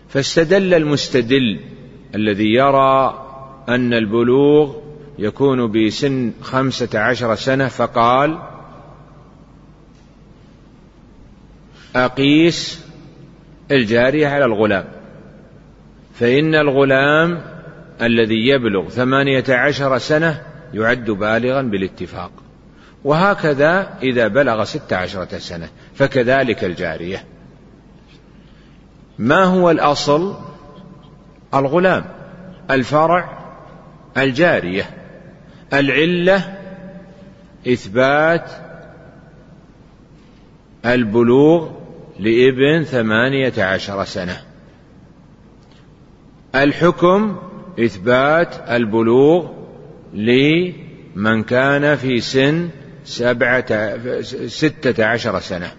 فاستدل المستدل الذي يرى أن البلوغ يكون بسن خمسة عشر سنة فقال أقيس الجارية على الغلام فإن الغلام الذي يبلغ ثمانية عشر سنة يعد بالغا بالاتفاق. وهكذا إذا بلغ ست عشرة سنة فكذلك الجارية. ما هو الأصل؟ الغلام الفرع الجارية. العلة إثبات البلوغ لابن ثمانية عشر سنة. الحكم إثبات البلوغ لمن كان في سن سبعة ستة عشر سنة.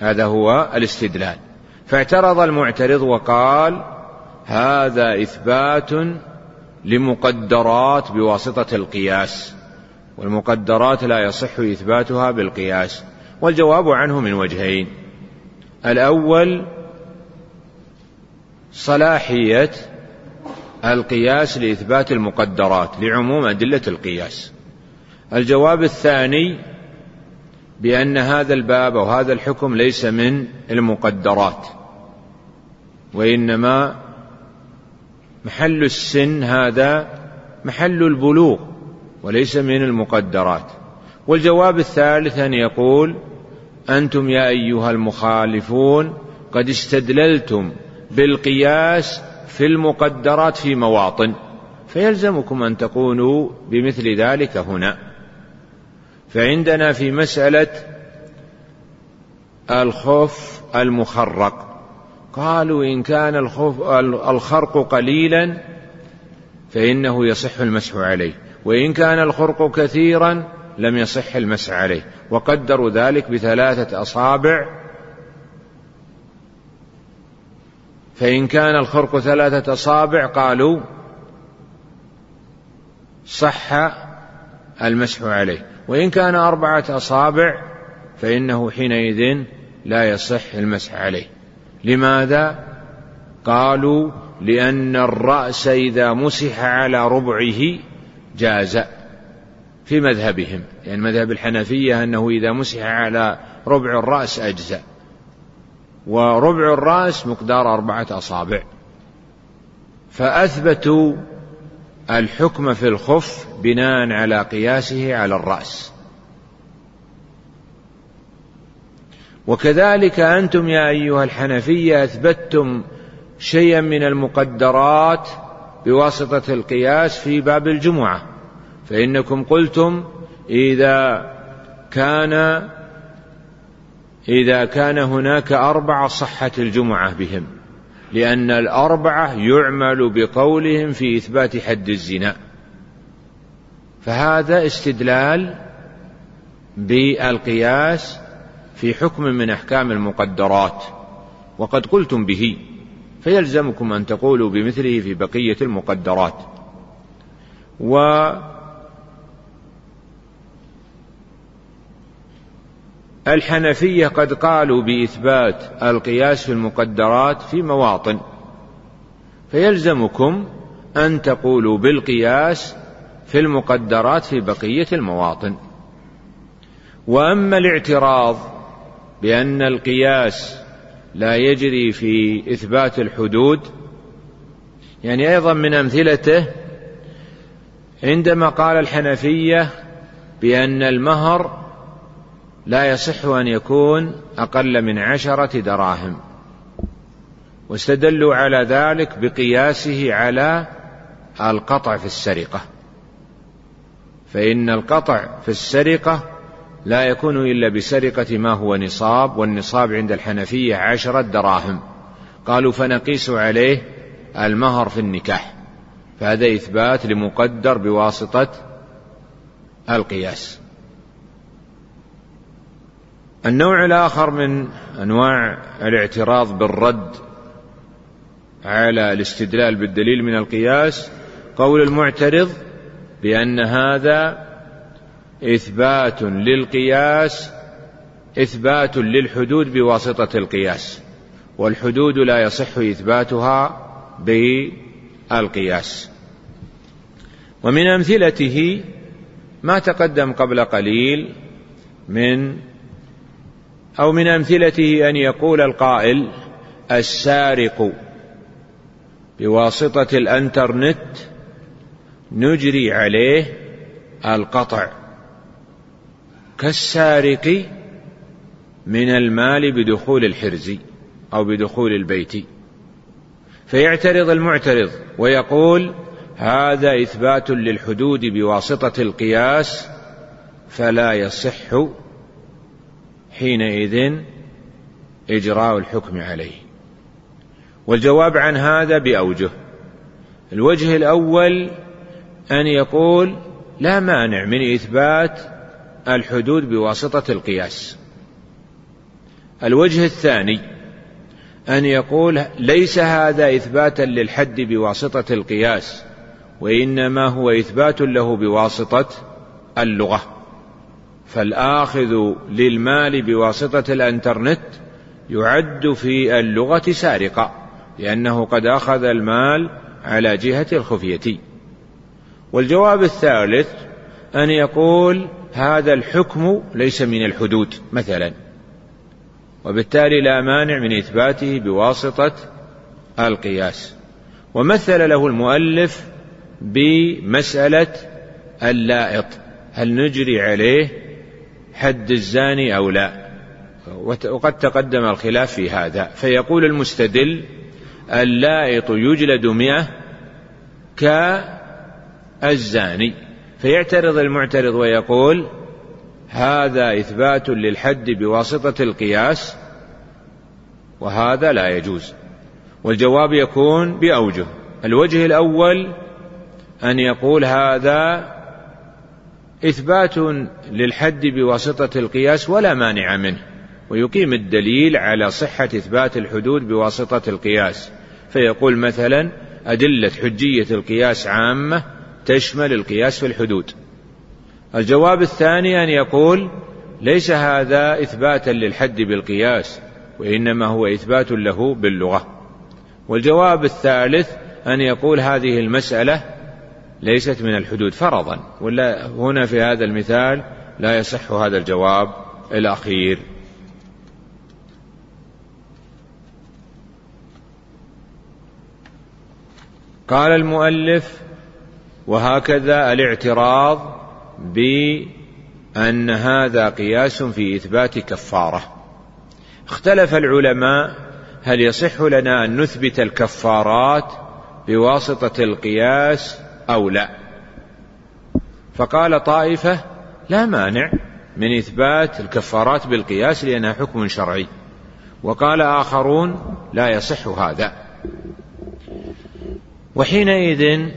هذا هو الاستدلال. فاعترض المعترض وقال هذا إثبات لمقدرات بواسطة القياس والمقدرات لا يصح إثباتها بالقياس. والجواب عنه من وجهين. الأول صلاحية القياس لإثبات المقدرات لعموم أدلة القياس. الجواب الثاني بأن هذا الباب أو هذا الحكم ليس من المقدرات وإنما محل السن هذا محل البلوغ وليس من المقدرات. والجواب الثالث أن يقول أنتم يا أيها المخالفون قد استدللتم بالقياس في المقدرات في مواطن فيلزمكم أن تكونوا بمثل ذلك هنا. فعندنا في مسألة الخف المخرق. قالوا إن كان الخف الخرق قليلا فإنه يصح المسح عليه وإن كان الخرق كثيرا لم يصح المسح عليه. وقدروا ذلك بثلاثة أصابع فإن كان الخرق ثلاثة أصابع قالوا صح المسح عليه. وإن كان أربعة أصابع فإنه حينئذ لا يصح المسح عليه. لماذا؟ قالوا لأن الرأس إذا مسح على ربعه جاز في مذهبهم. يعني مذهب الحنفية أنه إذا مسح على ربع الرأس أجزأ. وربع الرأس مقدار أربعة أصابع. فأثبتوا الحكم في الخف بناء على قياسه على الرأس. وكذلك أنتم يا أيها الحنفية أثبتتم شيئا من المقدرات بواسطة القياس في باب الجمعة. فإنكم قلتم إذا كان إذا كان هناك أربعة صحت الجمعة بهم لأن الأربعة يعمل بقولهم في إثبات حد الزنا. فهذا استدلال بالقياس في حكم من أحكام المقدرات وقد قلتم به فيلزمكم أن تقولوا بمثله في بقية المقدرات. و الحنفية قد قالوا بإثبات القياس في المقدرات في مواطن فيلزمكم أن تقولوا بالقياس في المقدرات في بقية المواطن. وأما الاعتراض بأن القياس لا يجري في إثبات الحدود يعني أيضا من أمثلته عندما قال الحنفية بأن المهر لا يصح أن يكون أقل من عشرة دراهم. واستدلوا على ذلك بقياسه على القطع في السرقة. فإن القطع في السرقة لا يكون إلا بسرقة ما هو نصاب والنصاب عند الحنفية عشرة دراهم. قالوا فنقيس عليه المهر في النكاح. فهذا إثبات لمقدر بواسطة القياس. النوع الآخر من أنواع الاعتراض بالرد على الاستدلال بالدليل من القياس قول المعترض بأن هذا إثبات للقياس إثبات للحدود بواسطة القياس والحدود لا يصح إثباتها بالقياس. ومن أمثلته ما تقدم قبل قليل من أو من أمثلته أن يقول القائل السارق. بواسطة الإنترنت نجري عليه القطع. كالسارق من المال بدخول الحرز أو بدخول البيت. فيعترض المعترض ويقول هذا إثبات للحدود بواسطة القياس فلا يصح حينئذ إجراء الحكم عليه. والجواب عن هذا بأوجه. الوجه الأول أن يقول لا مانع من إثبات الحدود بواسطة القياس. الوجه الثاني أن يقول ليس هذا إثباتا للحد بواسطة القياس وإنما هو إثبات له بواسطة اللغة. فالآخذ للمال بواسطة الإنترنت يعد في اللغة سارقة لأنه قد أخذ المال على جهة الخفية. والجواب الثالث أن يقول هذا الحكم ليس من الحدود مثلا. وبالتالي لا مانع من إثباته بواسطة القياس. ومثل له المؤلف بمسألة اللائط هل نجري عليه حد الزاني أو لا. وقد تقدم الخلاف في هذا. فيقول المستدل اللائط يجلد مئة كالزاني. فيعترض المعترض ويقول هذا إثبات للحد بواسطة القياس وهذا لا يجوز. والجواب يكون بأوجه. الوجه الأول أن يقول هذا إثبات للحد بواسطة القياس ولا مانع منه ويقيم الدليل على صحة إثبات الحدود بواسطة القياس. فيقول مثلا أدلة حجية القياس عامة تشمل القياس في الحدود. الجواب الثاني أن يقول ليس هذا إثباتا للحد بالقياس وإنما هو إثبات له باللغة. والجواب الثالث أن يقول هذه المسألة ليست من الحدود فرضا. ولا هنا في هذا المثال لا يصح هذا الجواب الأخير. قال المؤلف وهكذا الاعتراض بأن هذا قياس في إثبات كفارة اختلف العلماء هل يصح لنا أن نثبت الكفارات بواسطة القياس أو لا. فقال طائفة لا مانع من إثبات الكفارات بالقياس لأنها حكم شرعي. وقال آخرون لا يصح هذا. وحينئذ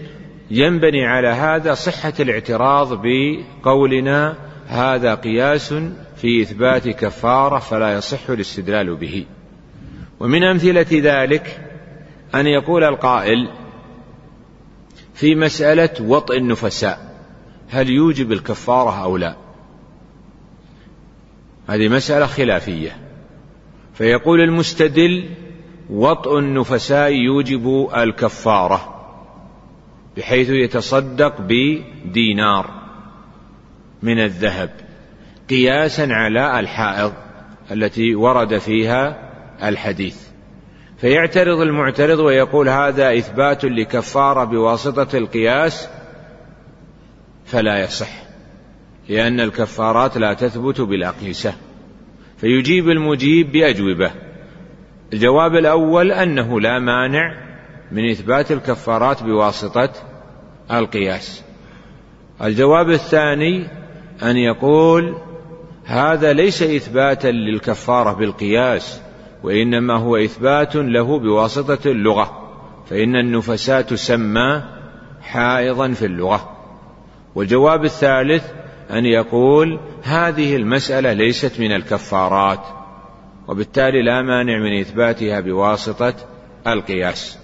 ينبني على هذا صحة الاعتراض بقولنا هذا قياس في إثبات كفارة فلا يصح الاستدلال به. ومن أمثلة ذلك أن يقول القائل في مسألة وطئ النفساء. هل يوجب الكفارة أو لا؟ هذه مسألة خلافية. فيقول المستدل وطئ النفساء يوجب الكفارة بحيث يتصدق بدينار من الذهب قياسا على الحائض التي ورد فيها الحديث. فيعترض المعترض ويقول هذا إثبات لكفارة بواسطة القياس فلا يصح لأن الكفارات لا تثبت بالأقيسة. فيجيب المجيب بأجوبة. الجواب الأول أنه لا مانع من إثبات الكفارات بواسطة القياس. الجواب الثاني أن يقول هذا ليس إثباتا للكفارة بالقياس وإنما هو إثبات له بواسطة اللغة فإن النفساء تسمى حائضا في اللغة. والجواب الثالث أن يقول هذه المسألة ليست من الكفارات وبالتالي لا مانع من إثباتها بواسطة القياس.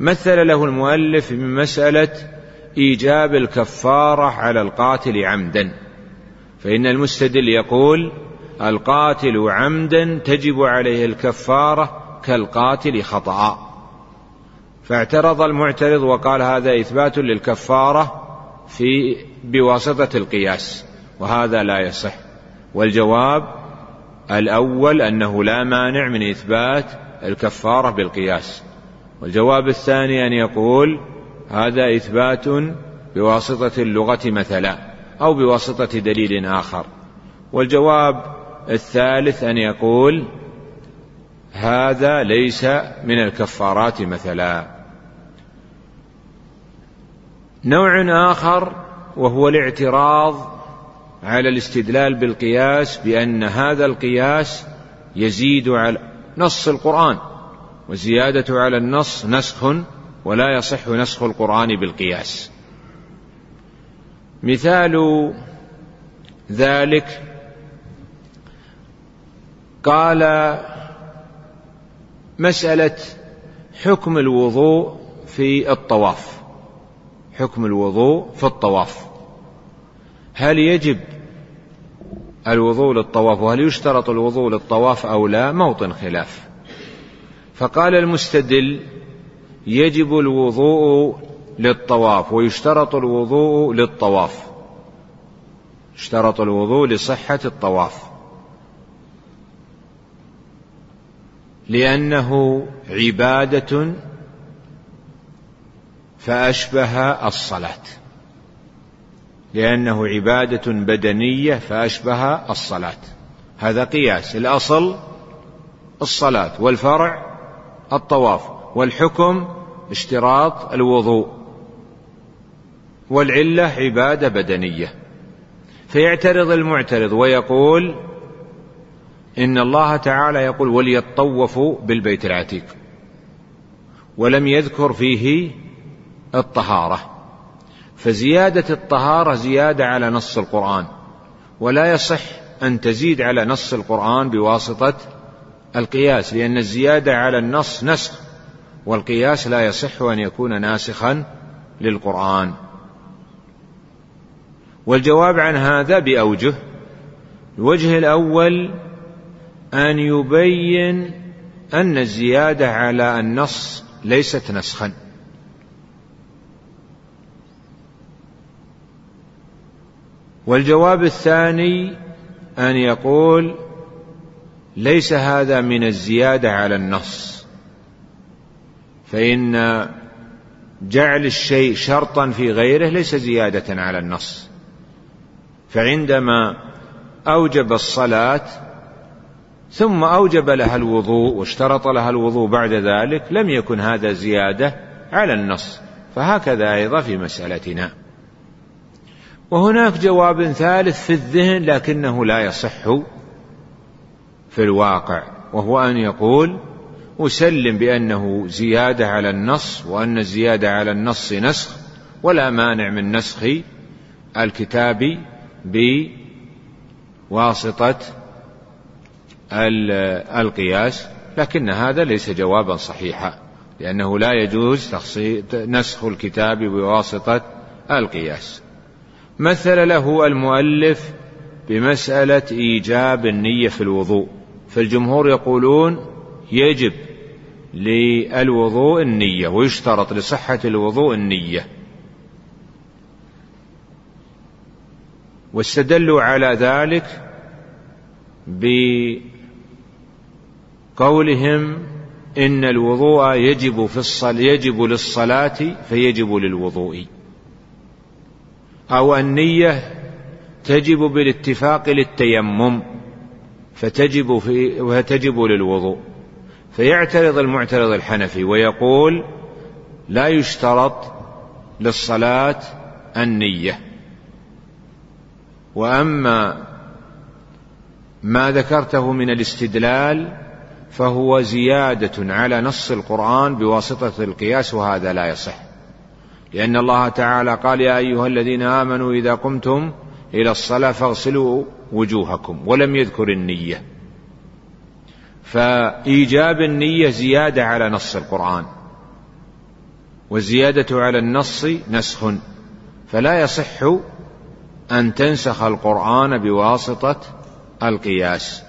مثل له المؤلف من مسألة إيجاب الكفارة على القاتل عمدا فإن المستدل يقول القاتل عمدا تجب عليه الكفارة كالقاتل خطأ. فاعترض المعترض وقال هذا إثبات للكفارة في بواسطة القياس وهذا لا يصح. والجواب الأول أنه لا مانع من إثبات الكفارة بالقياس. والجواب الثاني أن يقول هذا إثبات بواسطة اللغة مثلا أو بواسطة دليل آخر. والجواب الثالث أن يقول هذا ليس من الكفارات مثلا. نوع آخر وهو الاعتراض على الاستدلال بالقياس بأن هذا القياس يزيد على نص القرآن والزيادة على النص نسخ ولا يصح نسخ القرآن بالقياس. مثال ذلك قال مسألة حكم الوضوء في الطواف. حكم الوضوء في الطواف. هل يجب الوضوء للطواف وهل يشترط الوضوء للطواف أو لا؟ موطن خلاف. فقال المستدل يجب الوضوء للطواف ويشترط الوضوء للطواف. اشترط الوضوء لصحة الطواف. لأنه عبادة فأشبه الصلاة. لأنه عبادة بدنية فأشبه الصلاة. هذا قياس. الأصل الصلاة والفرع الطواف والحكم اشتراط الوضوء والعلة عبادة بدنية. فيعترض المعترض ويقول إن الله تعالى يقول وليطوفوا بالبيت العتيق ولم يذكر فيه الطهارة. فزيادة الطهارة زيادة على نص القرآن ولا يصح أن تزيد على نص القرآن بواسطة القياس لأن الزيادة على النص نسخ والقياس لا يصح أن يكون ناسخا للقرآن. والجواب عن هذا بأوجه الوجه الأول أن يبين أن الزيادة على النص ليست نسخا. والجواب الثاني أن يقول ليس هذا من الزيادة على النص فإن جعل الشيء شرطا في غيره ليس زيادة على النص. فعندما أوجب الصلاة ثم أوجب لها الوضوء واشترط لها الوضوء بعد ذلك لم يكن هذا زيادة على النص. فهكذا أيضا في مسألتنا. وهناك جواب ثالث في الذهن لكنه لا يصح في الواقع وهو أن يقول أسلم بأنه زيادة على النص وأن الزيادة على النص نسخ ولا مانع من نسخ الكتاب بواسطة القياس لكن هذا ليس جوابا صحيحا لأنه لا يجوز نسخ الكتاب بواسطة القياس. مثل له المؤلف بمسألة إيجاب النية في الوضوء. فالجمهور يقولون يجب للوضوء النية ويشترط لصحة الوضوء النية. واستدلوا على ذلك بقولهم إن الوضوء يجب في الصلاة يجب للصلاة فيجب للوضوء. أو النية تجب بالاتفاق للتيمم فتجب في وتجب للوضوء. فيعترض المعترض الحنفي ويقول لا يشترط للصلاة النية. وأما ما ذكرته من الاستدلال فهو زيادة على نص القرآن بواسطة القياس وهذا لا يصح. لأن الله تعالى قال يا أيها الذين آمنوا إذا قمتم إلى الصلاة فاغسلوا وجوهكم ولم يذكر النية. فإيجاب النية زيادة على نص القرآن والزيادة على النص نسخ. فلا يصح أن تنسخ القرآن بواسطة القياس.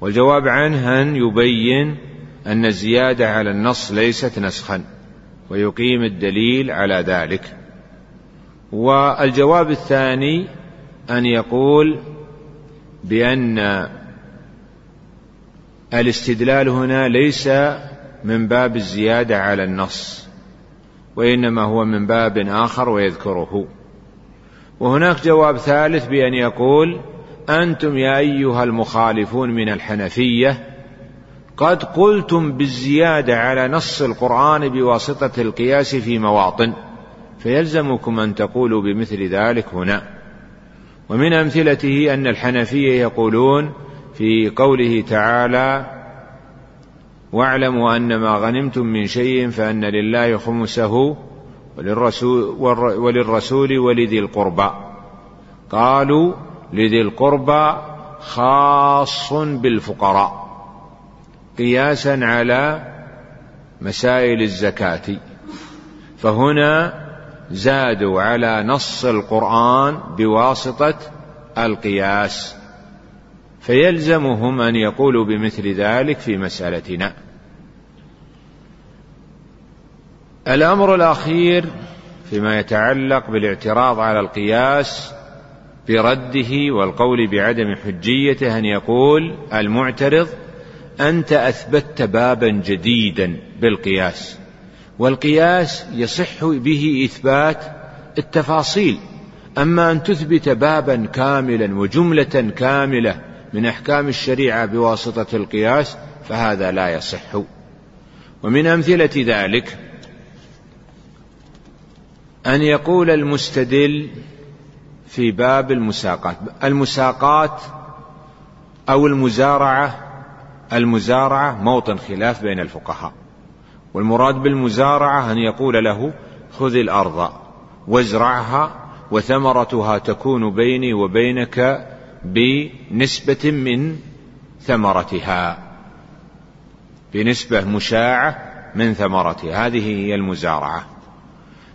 والجواب عنه أن يبين أن الزيادة على النص ليست نسخا ويقيم الدليل على ذلك. والجواب الثاني أن يقول بأن الاستدلال هنا ليس من باب الزيادة على النص وإنما هو من باب آخر ويذكره. وهناك جواب ثالث بأن يقول أنتم يا أيها المخالفون من الحنفية قد قلتم بالزيادة على نص القرآن بواسطة القياس في مواطن فيلزمكم أن تقولوا بمثل ذلك هنا. ومن أمثلته أن الحنفية يقولون في قوله تعالى واعلموا أن ما غنمتم من شيء فأن لله خمسه وللرسول, وللرسول ولذي القربى قالوا لذي القربى خاص بالفقراء قياسا على مسائل الزكاة. فهنا زادوا على نص القرآن بواسطة القياس. فيلزمهم أن يقولوا بمثل ذلك في مسألتنا. الأمر الأخير فيما يتعلق بالاعتراض على القياس برده والقول بعدم حجيته أن يقول المعترض أنت اثبتت بابا جديدا بالقياس والقياس يصح به إثبات التفاصيل أما أن تثبت بابا كاملا وجملة كاملة من أحكام الشريعة بواسطة القياس فهذا لا يصح. ومن أمثلة ذلك أن يقول المستدل في باب المساقات. المساقات أو المزارعة المزارعة موطن خلاف بين الفقهاء. والمراد بالمزارعة أن يقول له خذ الأرض وازرعها وثمرتها تكون بيني وبينك بنسبة من ثمرتها. بنسبة مشاعة من ثمرتها. هذه هي المزارعة.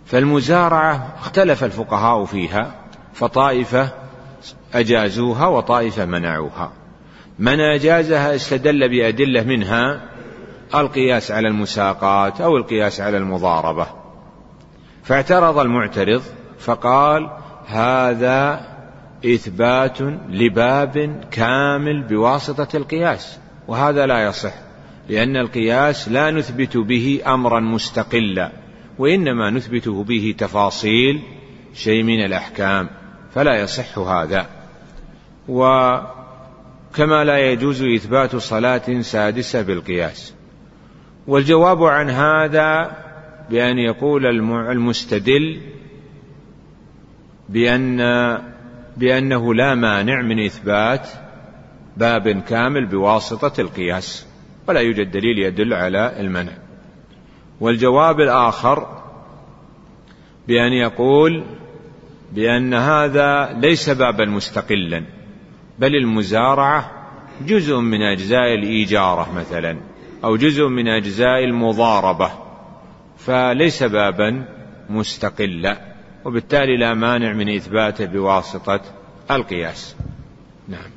فالمزارعة اختلف الفقهاء فيها. فطائفة أجازوها وطائفة منعوها. من أجازها استدل بأدلة منها القياس على المساقات أو القياس على المضاربة. فاعترض المعترض فقال هذا إثبات لباب كامل بواسطة القياس وهذا لا يصح لأن القياس لا نثبت به أمرا مستقلا وإنما نثبته به تفاصيل شيء من الأحكام. فلا يصح هذا. وكما لا يجوز إثبات صلاة سادسة بالقياس. والجواب عن هذا بأن يقول المستدل بأن بأنه لا مانع من إثبات باب كامل بواسطة القياس ولا يوجد دليل يدل على المنع. والجواب الآخر بأن يقول بأن هذا ليس بابا مستقلا بل المزارعة جزء من أجزاء الإيجارة مثلا أو جزء من أجزاء المضاربة. فليس بابا مستقلا وبالتالي لا مانع من إثباته بواسطة القياس. نعم.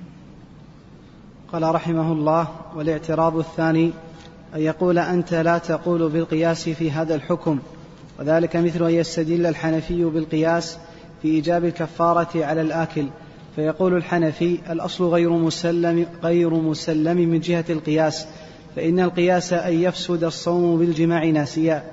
قال رحمه الله والاعتراض الثاني أن يقول أنت لا تقول بالقياس في هذا الحكم. وذلك مثل أن يستدل الحنفي بالقياس في إيجاب الكفارة على الآكل. فيقول الحنفي الأصل غير مسلم غير مسلم من جهة القياس فإن القياس أن يفسد الصوم بالجماع ناسيا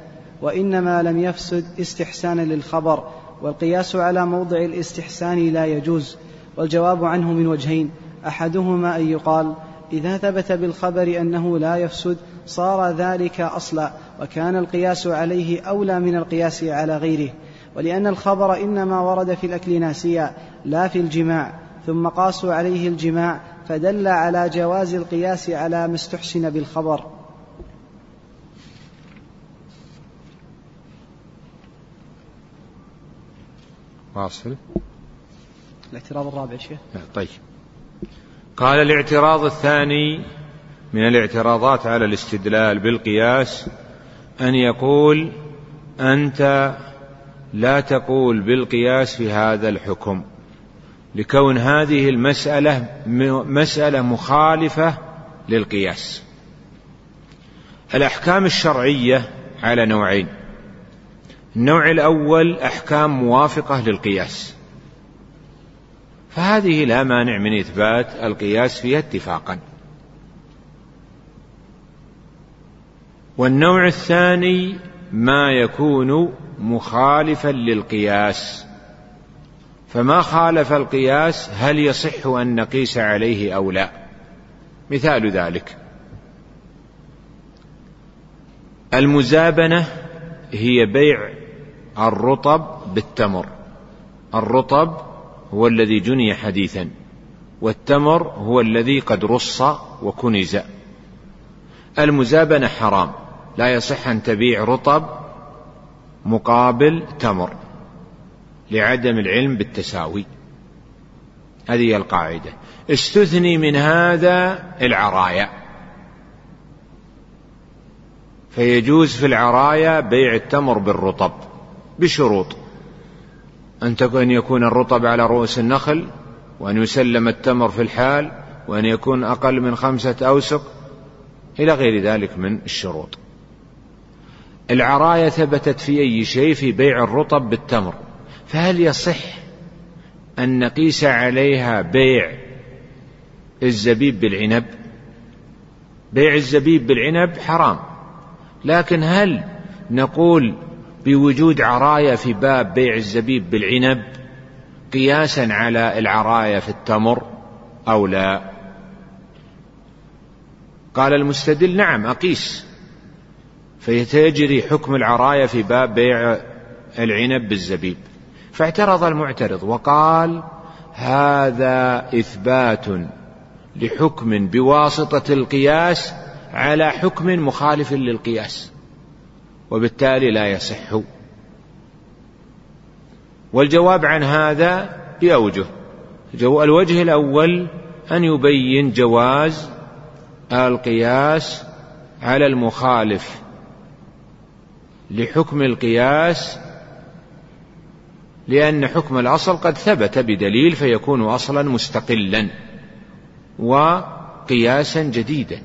وإنما لم يفسد استحسانا للخبر والقياس على موضع الاستحسان لا يجوز. والجواب عنه من وجهين أحدهما أن يقال إذا ثبت بالخبر أنه لا يفسد صار ذلك أصلا وكان القياس عليه أولى من القياس على غيره. ولأن الخبر إنما ورد في الأكل ناسيا لا في الجماع. ثم قاسوا عليه الجماع فدل على جواز القياس على ما استحسن بالخبر. واصل. الاعتراض الرابع شيخ. طيب. قال الاعتراض الثاني من الاعتراضات على الاستدلال بالقياس أن يقول أنت لا تقول بالقياس في هذا الحكم لكون هذه المسألة مسألة مخالفة للقياس. الأحكام الشرعية على نوعين. النوع الأول أحكام موافقة للقياس. فهذه لا مانع من إثبات القياس فيها اتفاقا. والنوع الثاني ما يكون مخالفا للقياس. فما خالف القياس هل يصح أن نقيس عليه أو لا؟ مثال ذلك. المزابنة هي بيع الرطب بالتمر. الرطب هو الذي جني حديثا والتمر هو الذي قد رص وكنز. المزابنة حرام. لا يصح أن تبيع رطب مقابل تمر لعدم العلم بالتساوي. هذه هي القاعدة. استثني من هذا العرايا. فيجوز في العرايا بيع التمر بالرطب بشروط. أن أن يكون الرطب على رؤوس النخل وأن يسلم التمر في الحال وأن يكون أقل من خمسة أوسق إلى غير ذلك من الشروط. العراية ثبتت في أي شيء في بيع الرطب بالتمر. فهل يصح أن نقيس عليها بيع الزبيب بالعنب؟ بيع الزبيب بالعنب حرام. لكن هل نقول بوجود عرايا في باب بيع الزبيب بالعنب قياسا على العرايا في التمر أو لا؟ قال المستدل نعم أقيس. فيتجري حكم العرايا في باب بيع العنب بالزبيب. فاعترض المعترض وقال هذا إثبات لحكم بواسطة القياس على حكم مخالف للقياس وبالتالي لا يصح. والجواب عن هذا بأوجه الوجه الأول أن يبين جواز القياس على المخالف لحكم القياس لأن حكم الأصل قد ثبت بدليل فيكون أصلا مستقلا وقياسا جديدا.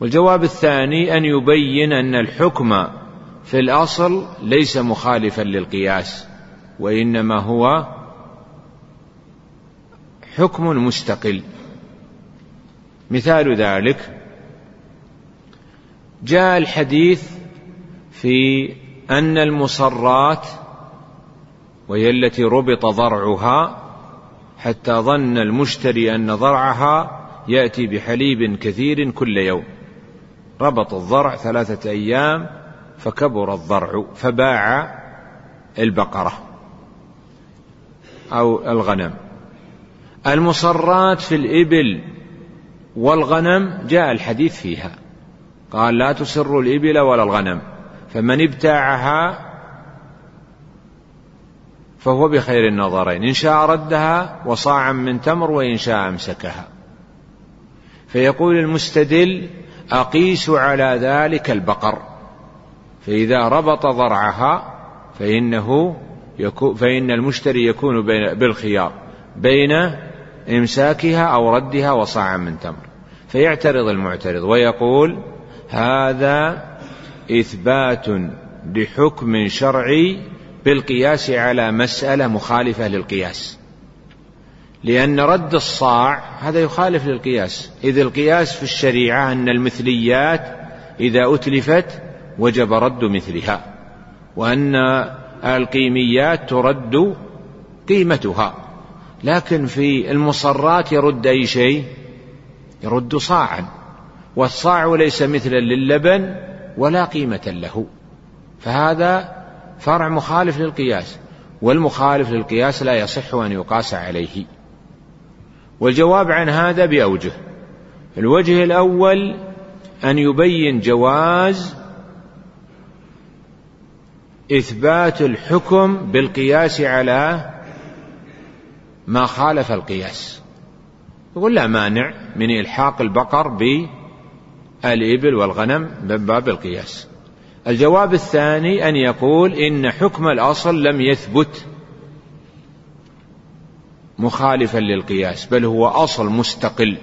والجواب الثاني أن يبين أن الحكم في الأصل ليس مخالفا للقياس وإنما هو حكم مستقل. مثال ذلك جاء الحديث في أن المصرات وهي التي ربط ضرعها حتى ظن المشتري أن ضرعها يأتي بحليب كثير كل يوم. ربط الضرع ثلاثة أيام فكبر الضرع فباع البقرة أو الغنم. المصرات في الإبل والغنم جاء الحديث فيها. قال لا تسر الإبل ولا الغنم. فمن ابتاعها فهو بخير النظرين إن شاء ردها وصاعا من تمر وإن شاء أمسكها. فيقول المستدل أقيس على ذلك البقر. فإذا ربط ضرعها فإنه يكون فإن المشتري يكون بالخيار بين إمساكها أو ردها وصاعا من تمر. فيعترض المعترض ويقول هذا إثبات لحكم شرعي بالقياس على مسألة مخالفة للقياس. لأن رد الصاع هذا يخالف للقياس. إذ القياس في الشريعة أن المثليات إذا أتلفت وجب رد مثلها وأن القيميات ترد قيمتها. لكن في المصرات يرد أي شيء؟ يرد صاعا. والصاع ليس مثلا للبن ولا قيمة له. فهذا فرع مخالف للقياس والمخالف للقياس لا يصح أن يقاس عليه. والجواب عن هذا بأوجه. الوجه الأول أن يبين جواز إثبات الحكم بالقياس على ما خالف القياس. يقول لا مانع من إلحاق البقر بالإبل والغنم من باب القياس. الجواب الثاني أن يقول إن حكم الأصل لم يثبت مخالفا للقياس بل هو أصل مستقل.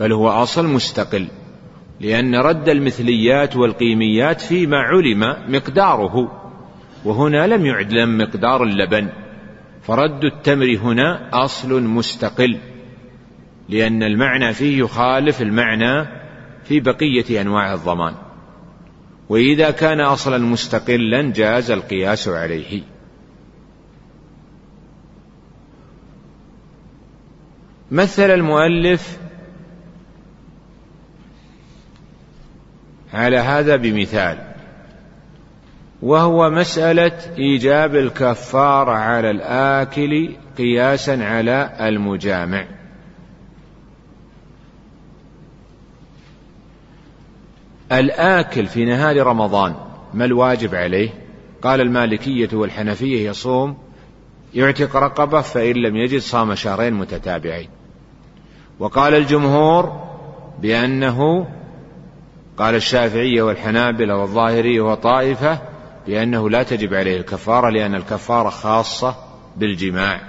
بل هو أصل مستقل لأن رد المثليات والقيميات فيما علم مقداره وهنا لم يعلم مقدار اللبن. فرد التمر هنا أصل مستقل. لأن المعنى فيه يخالف المعنى في بقية أنواع الضمان. وإذا كان أصلا مستقلا جاز القياس عليه. مثل المؤلف على هذا بمثال وهو مسألة إيجاب الكفارة على الآكل قياسا على المجامع. الآكل في نهار رمضان ما الواجب عليه؟ قال المالكية والحنفية يصوم يعتق رقبة فإن لم يجد صام شهرين متتابعين. وقال الجمهور بأنه قال الشافعية والحنابلة والظاهرية وطائفة بأنه لا تجب عليه الكفارة لأن الكفارة خاصة بالجماع.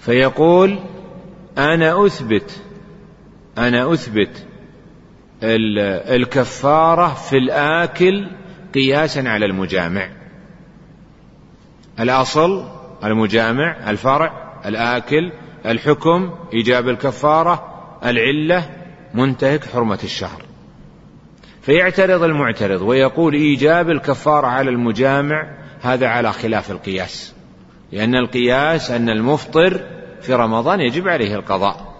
فيقول أنا أثبت أنا أثبت الكفارة في الآكل قياسا على المجامع. الأصل المجامع الفرع الآكل الحكم إيجاب الكفارة العلة منتهك حرمة الشهر. فيعترض المعترض ويقول إيجاب الكفارة على المجامع هذا على خلاف القياس. لأن القياس أن المفطر في رمضان يجب عليه القضاء.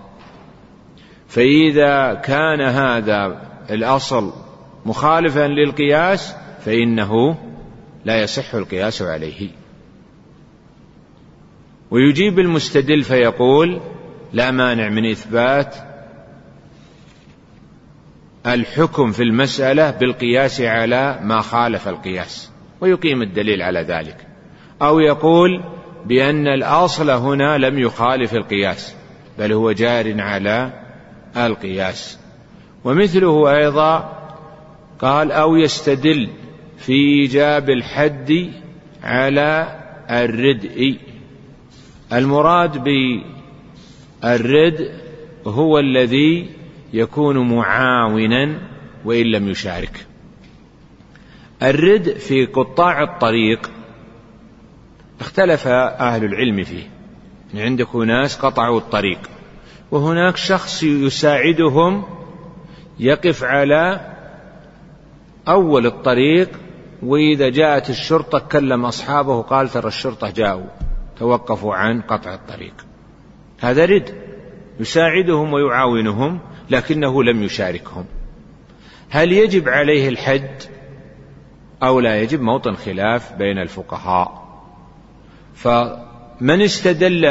فإذا كان هذا الأصل مخالفا للقياس فإنه لا يصح القياس عليه. ويجيب المستدل فيقول لا مانع من إثبات الحكم في المسألة بالقياس على ما خالف القياس ويقيم الدليل على ذلك. أو يقول بأن الأصل هنا لم يخالف القياس بل هو جار على القياس. ومثله أيضا قال أو يستدل في إيجاب الحد على الردء. المراد بالردء هو الذي يكون معاونا وإن لم يشارك. الردء في قطاع الطريق اختلف أهل العلم فيه. عندك ناس قطعوا الطريق. وهناك شخص يساعدهم يقف على أول الطريق وإذا جاءت الشرطة كلم أصحابه قال ترى الشرطة جاءوا توقفوا عن قطع الطريق. هذا رد. يساعدهم ويعاونهم لكنه لم يشاركهم. هل يجب عليه الحد أو لا يجب؟ موطن خلاف بين الفقهاء. فمن استدل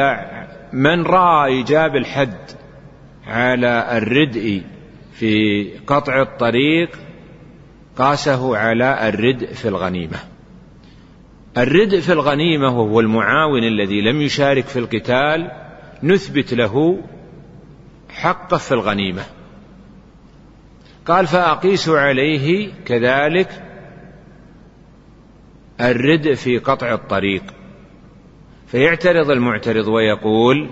من رأى إيجاب الحد على الردء في قطع الطريق قاسه على الردء في الغنيمة. الردء في الغنيمة وهو المعاون الذي لم يشارك في القتال نثبت له حقه في الغنيمة. قال فأقيس عليه كذلك الردء في قطع الطريق. فيعترض المعترض ويقول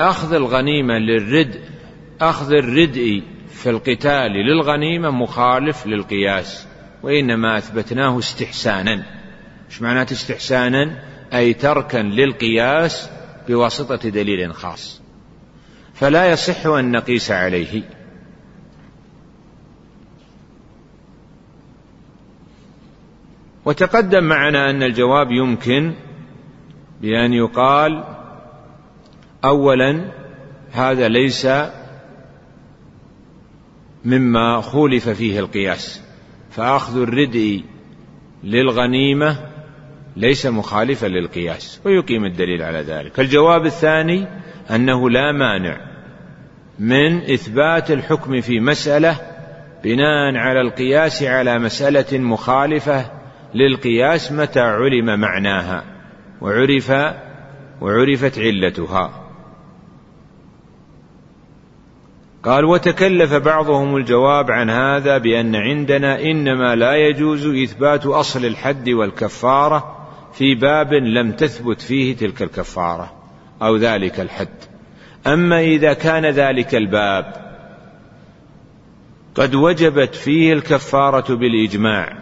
أخذ الغنيمة للردء أخذ الردء في القتال للغنيمة مخالف للقياس وإنما أثبتناه استحسانا. إيش معناته استحسانا؟ أي تركا للقياس بواسطة دليل خاص. فلا يصح أن نقيس عليه. وتقدم معنا أن الجواب يمكن بأن يقال أولا هذا ليس مما خولف فيه القياس فأخذ الردء للغنيمة ليس مخالفا للقياس ويقيم الدليل على ذلك. الجواب الثاني أنه لا مانع من إثبات الحكم في مسألة بناء على القياس على مسألة مخالفة للقياس متى علم معناها وعرف وعرفت علتها. قال وتكلف بعضهم الجواب عن هذا بأن عندنا إنما لا يجوز إثبات أصل الحد والكفارة في باب لم تثبت فيه تلك الكفارة أو ذلك الحد. أما إذا كان ذلك الباب قد وجبت فيه الكفارة بالإجماع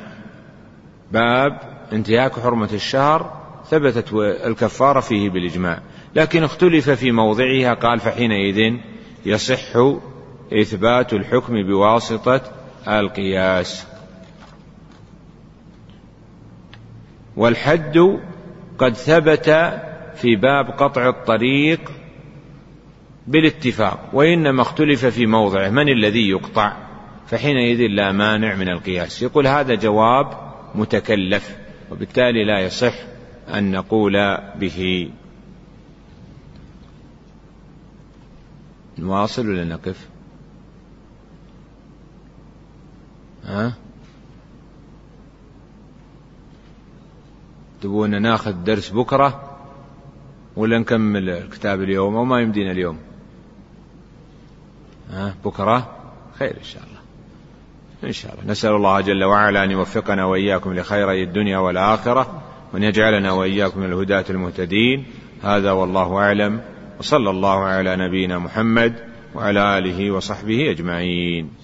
باب انتهاك حرمة الشهر ثبتت الكفارة فيه بالإجماع. لكن اختلف في موضعها قال فحينئذ يصح إثبات الحكم بواسطة القياس. والحد قد ثبت في باب قطع الطريق بالاتفاق وإنما اختلف في موضعه من الذي يقطع؟ فحينئذ لا مانع من القياس. يقول هذا جواب متكلف وبالتالي لا يصح أن نقول به. نواصل ولا نقف؟ ها؟ تبون ناخذ درس بكرة ولا نكمل الكتاب اليوم أو ما يمدينا اليوم؟ ها؟ بكرة؟ خير إن شاء الله. إن شاء الله. نسأل الله جل وعلا أن يوفقنا وإياكم لخيري الدنيا والآخرة وأن يجعلنا وإياكم من الهداة المهتدين. هذا والله أعلم. وصلى الله على نبينا محمد وعلى آله وصحبه أجمعين.